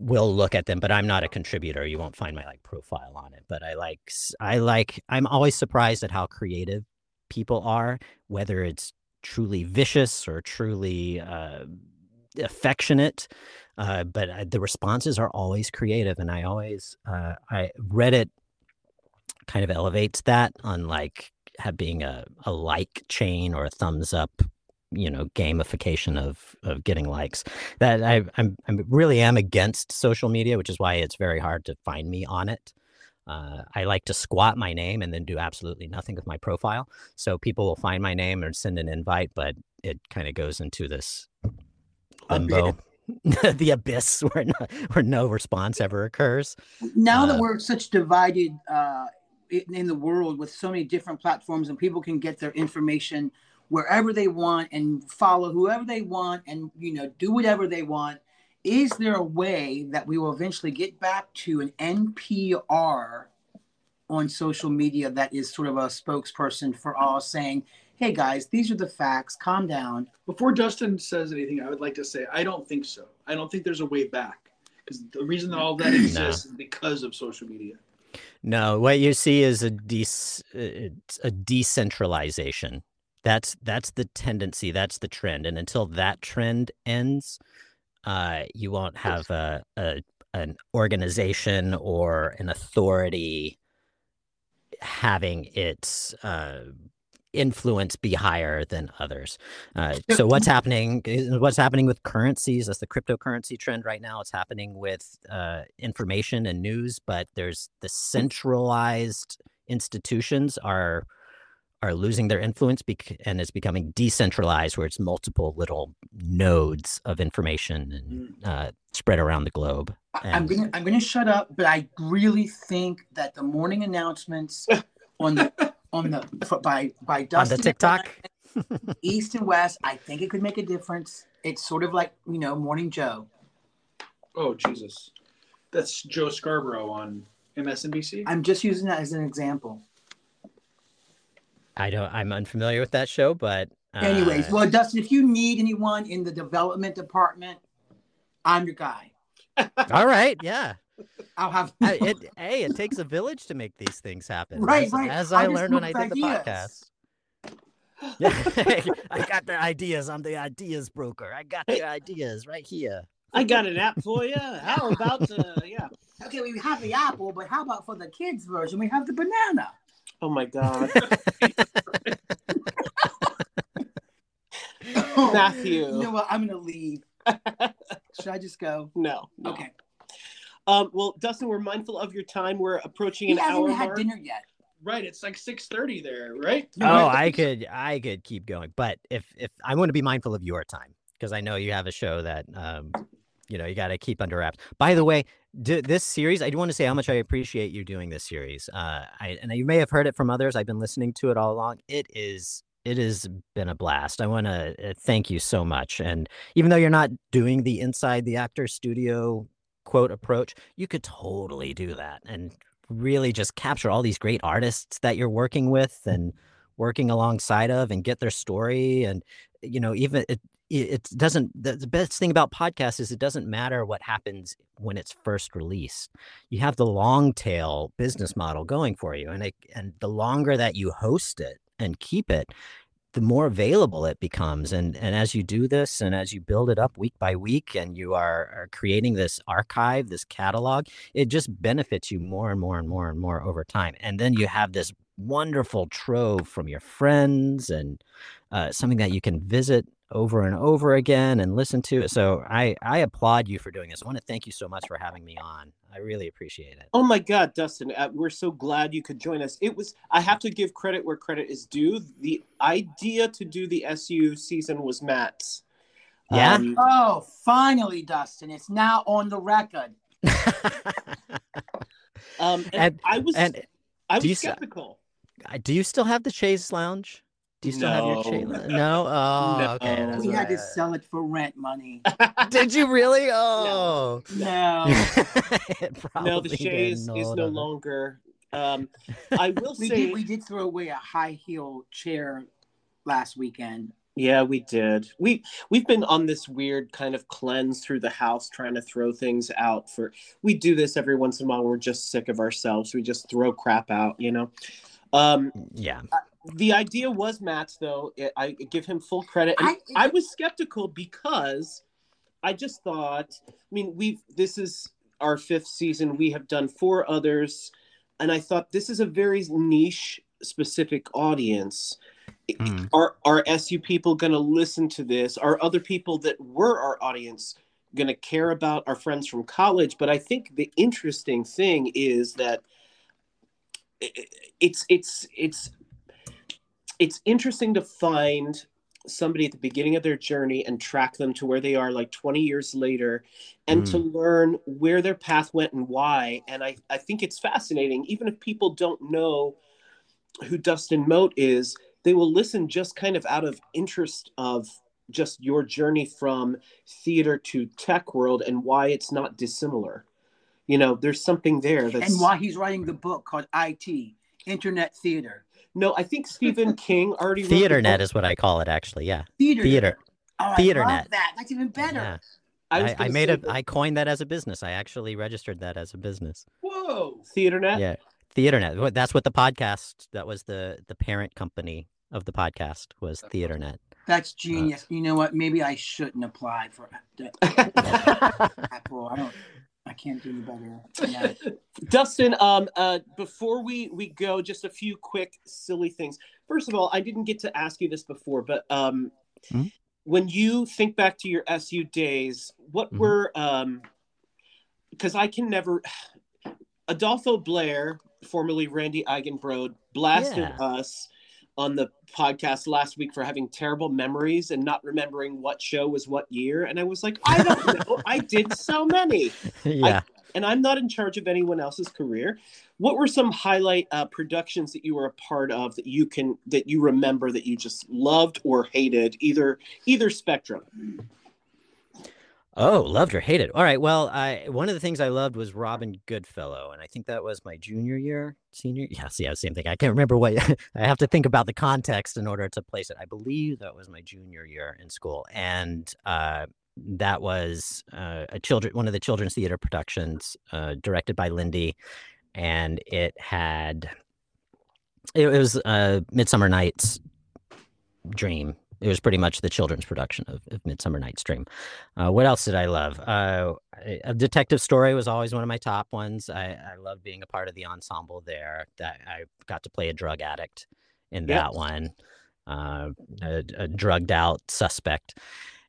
[SPEAKER 3] will look at them but i'm not a contributor. You won't find my like profile on it. But i like I like i'm always surprised at how creative people are whether it's truly vicious or truly uh, affectionate uh, but uh, the responses are always creative and i always uh, i reddit kind of elevates that on like have being a, a like chain or a thumbs up you know gamification of of getting likes. That I, I'm I really am against social media, which is why it's very hard to find me on it. Uh, I like to squat my name and then do absolutely nothing with my profile, so people will find my name and send an invite, but it kind of goes into this limbo, the abyss where no, where no response ever occurs.
[SPEAKER 4] Now that
[SPEAKER 3] Uh,
[SPEAKER 4] we're such divided uh, in, in the world with so many different platforms and people can get their information wherever they want and follow whoever they want and you know do whatever they want is there a way that we will eventually get back to an npr on social media that is sort of a spokesperson for all saying hey guys these are the facts calm down
[SPEAKER 5] Before Dustin says anything, I would like to say I don't think so. I don't think there's a way back because the reason that all that exists is because of social media.
[SPEAKER 3] No, what you see is a des- uh, it's a decentralization. That's that's the tendency. That's the trend, and until that trend ends, uh, you won't have a, a an organization or an authority having its uh, influence be higher than others. Uh, so what's happening? What's happening with currencies? That's the cryptocurrency trend right now. It's happening with uh, information and news, but there's the centralized institutions are are losing their influence bec- and it's becoming decentralized where it's multiple little nodes of information and uh, spread around the globe
[SPEAKER 4] I- I'm gonna I'm gonna shut up, but I really think that the morning announcements on the on the for- by by
[SPEAKER 3] on
[SPEAKER 4] Dustin
[SPEAKER 3] the tiktok
[SPEAKER 4] East and West, I think it could make a difference. It's sort of like you know Morning Joe.
[SPEAKER 5] Oh Jesus, that's Joe Scarborough on MSNBC.
[SPEAKER 4] I'm just using that as an example.
[SPEAKER 3] i don't i'm unfamiliar with that show but uh,
[SPEAKER 4] Anyways, well, Dustin, if you need anyone in the development department, I'm your guy.
[SPEAKER 3] all right yeah
[SPEAKER 4] I'll have.
[SPEAKER 3] I- it, hey it takes a village to make these things happen
[SPEAKER 4] Right,
[SPEAKER 3] as,
[SPEAKER 4] right.
[SPEAKER 3] as
[SPEAKER 4] I
[SPEAKER 3] i learned when i did
[SPEAKER 4] with
[SPEAKER 3] the podcast yeah i got the ideas i'm the ideas broker i got the ideas right here
[SPEAKER 1] I got an app for you. How about uh, yeah?
[SPEAKER 4] okay, we have the apple, but how about for the kids version? We have the banana.
[SPEAKER 1] Oh my god, Matthew.
[SPEAKER 4] You know what? I'm gonna leave. Should I just go?
[SPEAKER 1] no, no.
[SPEAKER 4] Okay.
[SPEAKER 1] Um, well, Dustin, we're mindful of your time. We're approaching
[SPEAKER 4] He
[SPEAKER 1] an
[SPEAKER 4] hasn't
[SPEAKER 1] hour
[SPEAKER 4] had
[SPEAKER 1] mark.
[SPEAKER 4] dinner yet.
[SPEAKER 5] Right, it's like six thirty there, right?
[SPEAKER 4] You
[SPEAKER 3] oh i could i could keep going but if if i want to be mindful of your time because i know you have a show that um you know you got to keep under wraps by the way d- this series, I do want to say how much I appreciate you doing this series. Uh, I, and you may have heard it from others. I've been listening to it all along. It is it has been a blast. I want to uh, thank you so much. And even though you're not doing the inside the actor studio quote approach, you could totally do that and really just capture all these great artists that you're working with and working alongside of and get their story and you know even it it doesn't the, best thing about podcasts is it doesn't matter what happens when it's first released. You have the long tail business model going for you and it and the longer that you host it and keep it the more available it becomes and and as you do this and as you build it up week by week and you are, are creating this archive this catalog it just benefits you more and more and more and more over time. And then you have this wonderful trove from your friends and uh, something that you can visit over and over again and listen to. It. So I I applaud you for doing this. I want to thank you so much for having me on. I really appreciate it.
[SPEAKER 1] Oh my God, Dustin, uh, we're so glad you could join us. It was I have to give credit where credit is due. The idea to do the SU season was Matt's.
[SPEAKER 3] Yeah.
[SPEAKER 1] Um,
[SPEAKER 4] Oh, finally, Dustin. It's now on the record.
[SPEAKER 1] um, and,
[SPEAKER 3] And-
[SPEAKER 1] I was
[SPEAKER 3] and
[SPEAKER 1] I was
[SPEAKER 3] you
[SPEAKER 1] skeptical.
[SPEAKER 3] Do you still have the Chaise Lounge? Do you still have your Chaise?
[SPEAKER 1] No.
[SPEAKER 3] No. Oh,
[SPEAKER 1] No.
[SPEAKER 3] okay. that's
[SPEAKER 4] We
[SPEAKER 3] what
[SPEAKER 4] had to sell it for rent money.
[SPEAKER 3] Did you really? Oh.
[SPEAKER 4] No.
[SPEAKER 3] It
[SPEAKER 1] no, the chaise
[SPEAKER 3] didn't
[SPEAKER 1] is no longer. Um, I will
[SPEAKER 4] We
[SPEAKER 1] say,
[SPEAKER 4] did, we did throw away a high heel chair last weekend.
[SPEAKER 1] yeah, we did. We we've been on this weird kind of cleanse through the house, trying to throw things out. For we do this every once in a while. We're just sick of ourselves. We just throw crap out, you know. Um,
[SPEAKER 3] Yeah.
[SPEAKER 1] The idea was Matt's, though. It, I give him full credit. And
[SPEAKER 4] I-
[SPEAKER 1] I, was skeptical because I just thought, I mean, we've this is our fifth season. We have done four others, and I thought this is a very niche, specific audience.
[SPEAKER 3] Mm.
[SPEAKER 1] Are are SU people going to listen to this? Are other people that were our audience going to care about our friends from college? But I think the interesting thing is that it's it's it's it's interesting to find somebody at the beginning of their journey and track them to where they are like 20 years later and to mm. learn where their path went and why. And I, I think it's fascinating even if people don't know who dustin Mote is they will listen just kind of out of interest of just your journey from theater to tech world and why it's not dissimilar. You know there's something there that's
[SPEAKER 4] And why he's writing the book called IT, Internet Theater.
[SPEAKER 1] No i think stephen king already wrote the
[SPEAKER 3] Theater net is what I call it, actually. Yeah.
[SPEAKER 4] Theater.
[SPEAKER 3] Theater.
[SPEAKER 4] Oh, I
[SPEAKER 3] Theater
[SPEAKER 4] love
[SPEAKER 3] net.
[SPEAKER 4] that. That's even better.
[SPEAKER 3] Yeah.
[SPEAKER 1] I,
[SPEAKER 3] I, I made
[SPEAKER 1] say
[SPEAKER 3] a
[SPEAKER 1] that-
[SPEAKER 3] I coined that as a business. I actually registered that as a business.
[SPEAKER 5] Whoa.
[SPEAKER 1] theater net
[SPEAKER 3] Yeah. Theaternet. What- That's what the podcast that was the the parent company of the podcast was Theaternet.
[SPEAKER 4] That's uh, genius. you know what? Maybe I shouldn't apply for Apple. I don't. I can't do any better. than that.
[SPEAKER 1] Dustin, um, uh, before we we go, just a few quick silly things. First of all, I didn't get to ask you this before, but um,
[SPEAKER 3] Mhm.
[SPEAKER 1] when you think back to your SU days, what
[SPEAKER 3] Mhm.
[SPEAKER 1] were um, because I can never. Adolfo Blair, formerly Randy Eigenbrod, blasted
[SPEAKER 3] Yeah.
[SPEAKER 1] us on the podcast last week for having terrible memories and not remembering what show was what year. And I was like, I don't know. I did so many
[SPEAKER 3] yeah.
[SPEAKER 1] and I'm not in charge of anyone else's career. What were some highlight uh, productions that you were a part of that you can that you remember that you just loved or hated, either either spectrum?
[SPEAKER 3] Oh, loved or hated. All right. Well, I one of the things I loved was Robin Goodfellow, and I think that was my junior year, senior. Yes, yeah, same thing. I can't remember what. I have to think about the context in order to place it. I believe that was my junior year in school, and uh, that was uh, a children one of the children's theater productions uh, directed by Lindy, and it had it, was uh, Midsummer Night's Dream. It was pretty much the children's production of, of Midsummer Night's Dream. Uh, what else did I love? Uh, a- detective story was always one of my top ones. I, I love being a part of the ensemble there. That I got to play a drug addict in
[SPEAKER 1] Yep.
[SPEAKER 3] that one, uh, a, a drugged out suspect,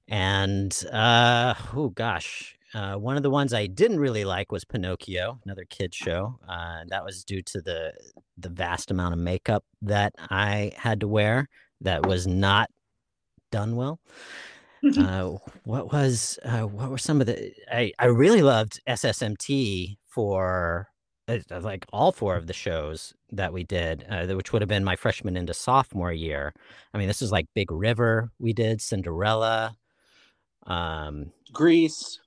[SPEAKER 3] and uh, oh gosh, uh, one of the ones I didn't really like was Pinocchio, another kid show. Uh, that was due to the the vast amount of makeup that I had to wear. That was not done well. uh, what was uh, what were some of the I, I really loved SSMT for uh, like all four of the shows that we did, uh, which would have been my freshman into sophomore year. I mean, this is like Big River we did, Cinderella, um,
[SPEAKER 1] Grease.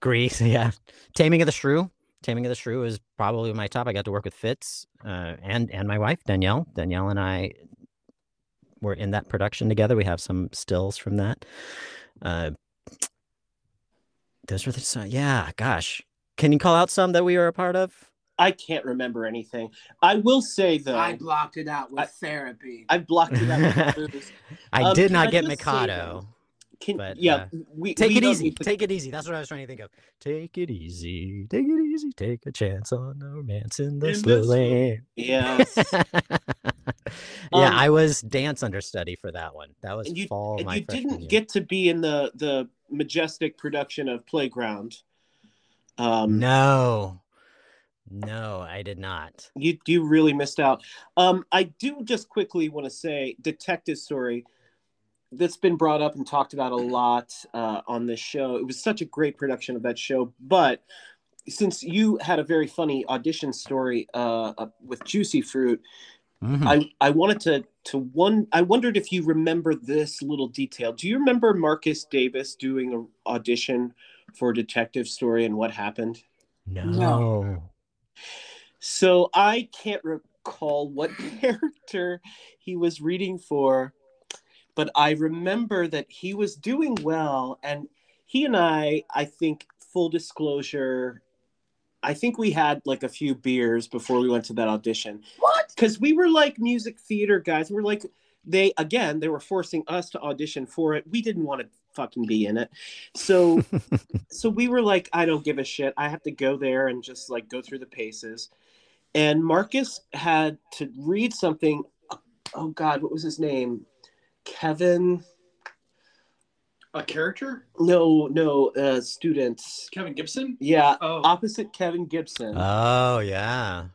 [SPEAKER 3] Grease, yeah, Taming of the Shrew. Taming of the Shrew is probably my top. I got to work with Fitz uh, and and my wife Danielle. Danielle and I were in that production together. We have some stills from that. Uh, those were the so yeah. Gosh, can you call out some that we were a part of?
[SPEAKER 1] I can't remember anything. I will say though,
[SPEAKER 4] I blocked it out with
[SPEAKER 1] I-
[SPEAKER 4] therapy.
[SPEAKER 1] I blocked it out. with.
[SPEAKER 3] I
[SPEAKER 1] Um,
[SPEAKER 3] did not
[SPEAKER 1] I
[SPEAKER 3] get
[SPEAKER 1] just say,
[SPEAKER 3] Mikado.
[SPEAKER 1] Can,
[SPEAKER 3] But,
[SPEAKER 1] yeah,
[SPEAKER 3] uh,
[SPEAKER 1] we
[SPEAKER 3] Take
[SPEAKER 1] we
[SPEAKER 3] it easy.
[SPEAKER 1] need to-
[SPEAKER 3] Take it easy. That's what I was trying to think of. Take it easy. Take it easy. Take a chance on romance in the
[SPEAKER 5] In
[SPEAKER 3] slow
[SPEAKER 5] the slow-
[SPEAKER 3] lane.
[SPEAKER 1] Yes.
[SPEAKER 3] yeah,
[SPEAKER 1] Um,
[SPEAKER 3] I was dance understudy for that one. That was
[SPEAKER 1] you,
[SPEAKER 3] fall
[SPEAKER 1] and you didn't
[SPEAKER 3] year.
[SPEAKER 1] get to be in the the majestic production of Playground. Um,
[SPEAKER 3] No, no, I did not.
[SPEAKER 1] you you really missed out. Um, I do just quickly want to say Detective Story that's been brought up and talked about a lot uh, on this show. It was such a great production of that show, but since you had a very funny audition story uh, with Juicy Fruit,
[SPEAKER 3] Mhm.
[SPEAKER 1] I I wanted to to one. I wondered if you remember this little detail. Do you remember Marcus Davis doing an audition for a Detective Story and what happened?
[SPEAKER 3] no.
[SPEAKER 1] So I can't recall what character he was reading for, but I remember that he was doing well, and he and I, I think, full disclosure, I think we had like a few beers before we went to that audition.
[SPEAKER 4] What?
[SPEAKER 1] Because we were like music theater guys. We're like they again, they were forcing us to audition for it. We didn't want to fucking be in it. So so we were like, I don't give a shit. I have to go there and just like go through the paces. And Marcus had to read something. Oh God, what was his name? Kevin?
[SPEAKER 5] A character?
[SPEAKER 1] No, no, uh, students.
[SPEAKER 5] Kevin Gibson?
[SPEAKER 1] Yeah,
[SPEAKER 5] Oh,
[SPEAKER 1] opposite Kevin Gibson.
[SPEAKER 3] Oh yeah.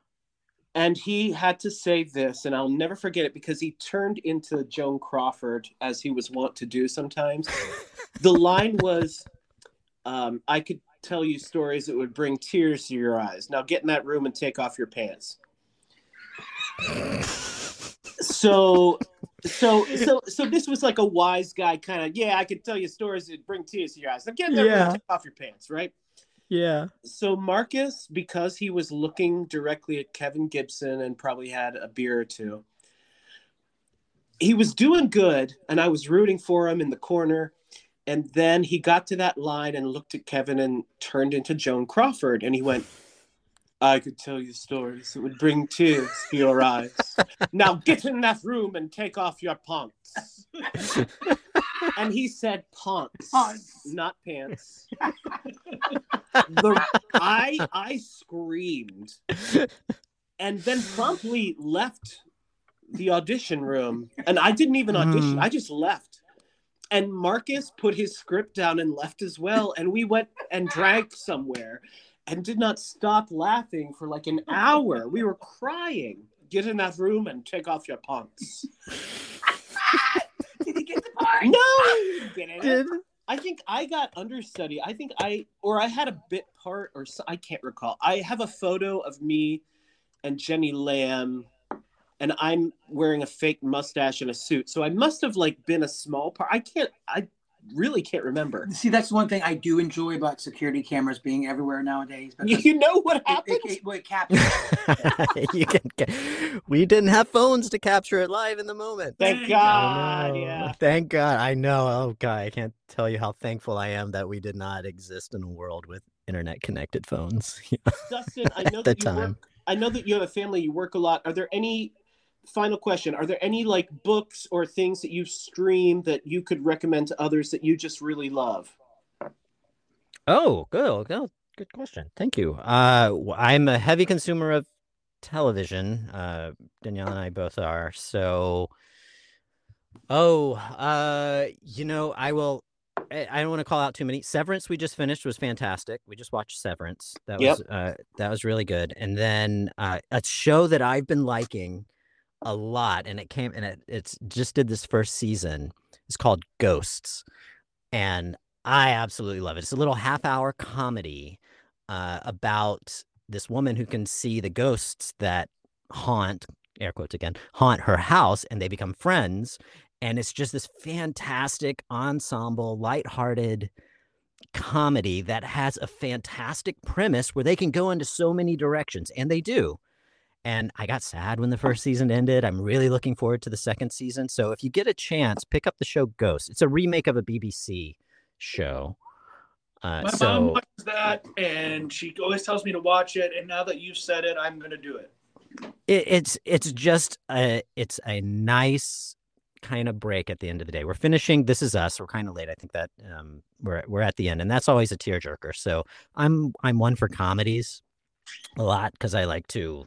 [SPEAKER 1] and he had to say this, and I'll never forget it because he turned into Joan Crawford as he was wont to do sometimes. the line was, um, "I could tell you stories that would bring tears to your eyes. Now get in that room and take off your pants." so, so, so, so this was like a wise guy kind of. Yeah, I could tell you stories that bring tears to your eyes. Now get in that room
[SPEAKER 3] Yeah.
[SPEAKER 1] take off your pants, right?
[SPEAKER 3] Yeah.
[SPEAKER 1] so Marcus, because he was looking directly at Kevin Gibson and probably had a beer or two, he was doing good, and I was rooting for him in the corner. And then he got to that line and looked at Kevin and turned into Joan Crawford, and he went, "I could tell you stories that would bring tears to your eyes. Now get in that room and take off your pants." and he said pants,
[SPEAKER 4] Pants.
[SPEAKER 1] not pants. the, I I screamed and then promptly left the audition room. And I didn't even audition.
[SPEAKER 3] Mm.
[SPEAKER 1] I just left. And Marcus put his script down and left as well. And we went and drank somewhere and did not stop laughing for like an hour. We were crying. Get in that room and take off your pants.
[SPEAKER 4] Did he get the part?
[SPEAKER 1] No, he didn't get in it. I think I got understudy. I think I or I had a bit part or so, I can't recall. I have a photo of me and Jenny Lamb and I'm wearing a fake mustache and a suit. So I must have like been a small part. I can't I really can't remember.
[SPEAKER 4] See, that's one thing I do enjoy about security cameras being everywhere nowadays.
[SPEAKER 1] You know what
[SPEAKER 4] it,
[SPEAKER 1] happened?
[SPEAKER 4] it, it, well, it captures.
[SPEAKER 3] you can, we didn't have phones to capture it live in the moment.
[SPEAKER 1] Thank
[SPEAKER 5] Thank
[SPEAKER 1] God.
[SPEAKER 3] I know.
[SPEAKER 1] Yeah.
[SPEAKER 3] Thank God. I know. Oh God, I can't tell you how thankful I am that we did not exist in a world with internet connected phones.
[SPEAKER 1] Dustin, I know that you
[SPEAKER 3] time.
[SPEAKER 1] work I know that you have a family, you work a lot. Are there any final question? Are there any like books or things that you stream that you could recommend to others that you just really love?
[SPEAKER 3] Oh, good. Good, good question. Thank you. Uh, I'm a heavy consumer of television. Uh, Danielle and I both are. So, oh, uh, you know, I will. I I don't want to call out too many. Severance we just finished was fantastic. We just watched Severance. That
[SPEAKER 1] Yep.
[SPEAKER 3] was uh, that was really good. And then uh, a show that I've been liking a lot, and it came and it it's just did this first season. It's called Ghosts, and I absolutely love it. It's a little half hour comedy uh, about this woman who can see the ghosts that haunt air quotes again haunt her house and they become friends and it's just this fantastic ensemble lighthearted comedy that has a fantastic premise where they can go into so many directions and they do and i got sad when the first season ended i'm really looking forward to the second season so if you get a chance pick up the show ghost it's a remake of a bbc show uh,
[SPEAKER 5] My
[SPEAKER 3] so
[SPEAKER 5] mom watches that, and she always tells me to watch it. And now that you've said it, I'm going to do it.
[SPEAKER 3] it, it's it's just a it's a nice kind of break at the end of the day. We're finishing This Is Us. We're kind of late. I think that um, we're we're at the end, and that's always a tearjerker. So I'm I'm one for comedies a lot because I like to,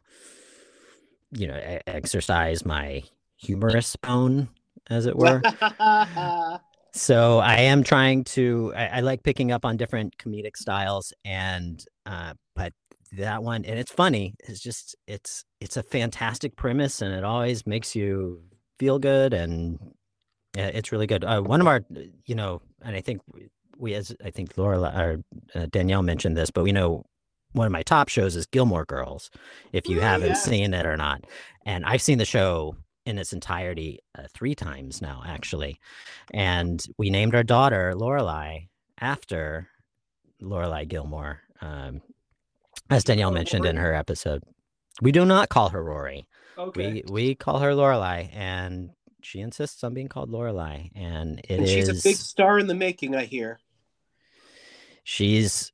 [SPEAKER 3] you know, exercise my humorous bone, as it were. so I am trying to. I, I like picking up on different comedic styles, and uh, but that one, and it's funny. It's just it's it's a fantastic premise, and it always makes you feel good, and yeah, it's really good. Uh, one of our, you know, and I think we- we, as I think Laura or uh, Danielle mentioned this, but we know one of my top shows is Gilmore Girls. If you
[SPEAKER 5] Ooh,
[SPEAKER 3] haven't
[SPEAKER 5] yeah.
[SPEAKER 3] seen it or not, and I've seen the show in its entirety uh, three times now, actually. And we named our daughter Lorelai after Lorelai Gilmore, um, as Danielle mentioned in her episode. We do not call her Rory.
[SPEAKER 5] Okay.
[SPEAKER 3] We we call her Lorelai, and she insists on being called Lorelai. And it
[SPEAKER 6] and
[SPEAKER 3] is
[SPEAKER 6] she's a big star in the making, I hear.
[SPEAKER 3] she's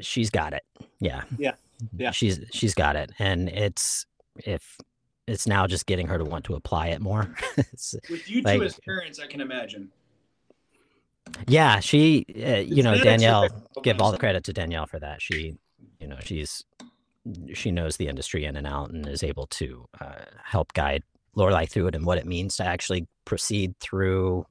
[SPEAKER 3] she's got it. Yeah.
[SPEAKER 6] Yeah, yeah.
[SPEAKER 3] She's she's got it, and it's if it's now just getting her to want to apply it more.
[SPEAKER 5] With you two
[SPEAKER 3] like-
[SPEAKER 5] as parents, I can imagine.
[SPEAKER 3] yeah, she uh, you know Danielle give all the credit to Danielle for that. She you know she's she knows the industry in and out and is able to uh, help guide Lorelai through it and what it means to actually proceed through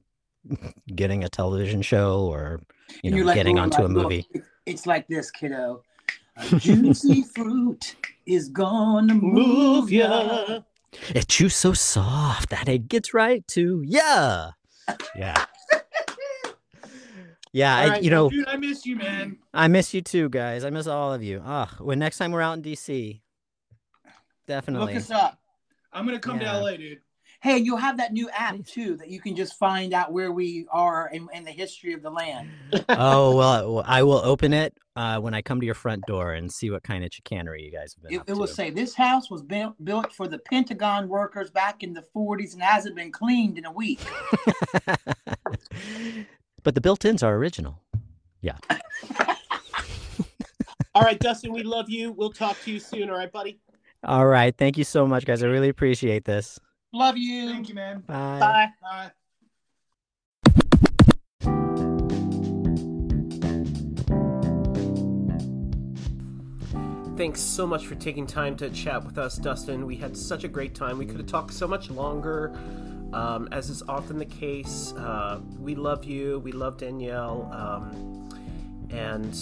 [SPEAKER 3] getting a television show or you know
[SPEAKER 4] like,
[SPEAKER 3] getting
[SPEAKER 4] "Lorelai,
[SPEAKER 3] onto a movie.
[SPEAKER 4] it- It's like this, kiddo. A juicy fruit is gonna move
[SPEAKER 6] Move
[SPEAKER 4] ya.
[SPEAKER 6] ya.
[SPEAKER 3] It chews so soft that it gets right to yeah, yeah, yeah.
[SPEAKER 6] All
[SPEAKER 3] I,
[SPEAKER 6] right,
[SPEAKER 3] you know,
[SPEAKER 5] Dude, I miss you, man.
[SPEAKER 3] I miss you too, guys. I miss all of you. Ah, when next time we're out in DC, definitely.
[SPEAKER 4] Look us up.
[SPEAKER 5] I'm going to come
[SPEAKER 3] Yeah.
[SPEAKER 5] to LA, dude.
[SPEAKER 4] Hey, you'll have that new app too that you can just find out where we are and, and the history of the land.
[SPEAKER 3] oh well, I will open it uh, when I come to your front door and see what kind of chicanery you guys have been
[SPEAKER 4] It,
[SPEAKER 3] up
[SPEAKER 4] it will
[SPEAKER 3] to.
[SPEAKER 4] say this house was built built for the Pentagon workers back in the 40s and hasn't been cleaned in a week.
[SPEAKER 3] but the built-ins are original. Yeah.
[SPEAKER 6] All right, Dustin, we love you. We'll talk to you soon. All right, buddy.
[SPEAKER 3] All right, thank you so much, guys. I really appreciate this.
[SPEAKER 4] Love you.
[SPEAKER 5] Thank you, man.
[SPEAKER 3] Bye.
[SPEAKER 4] Bye.
[SPEAKER 5] Bye.
[SPEAKER 1] Thanks so much for taking time to chat with us, Dustin. We had such a great time. We could have talked so much longer, um, as is often the case. Uh, we love you. We love Danielle. Um, and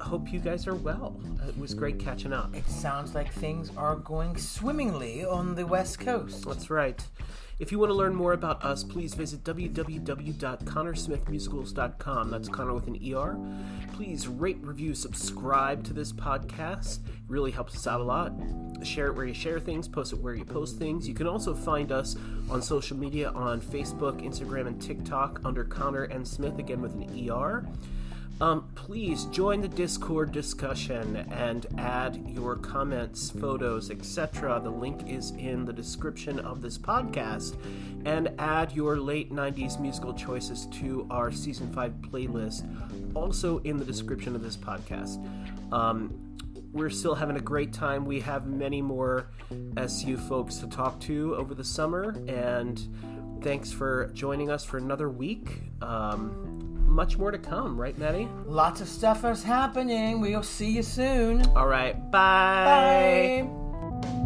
[SPEAKER 1] hope you guys are well. It was great catching up.
[SPEAKER 7] It sounds like things are going swimmingly on the West Coast.
[SPEAKER 1] That's right. If you want to learn more about us, please visit www.connorsmithmusicals.com. That's Conner with an ER. Please rate, review, subscribe to this podcast. It really helps us out a lot. Share it where you share things, post it where you post things. You can also find us on social media on Facebook, Instagram, and TikTok under Conner and Smith, again with an ER. Um, please join the Discord discussion and add your comments, photos, etc. The link is in the description of this podcast. And add your late 90s musical choices to our season 5 playlist, also in the description of this podcast. Um, we're still having a great time. We have many more SU folks to talk to over the summer, and thanks for joining us for another week. Um, much more to come, right, Maddie?
[SPEAKER 7] Lots of stuff is happening. We'll see you soon.
[SPEAKER 1] All right, bye.
[SPEAKER 7] Bye.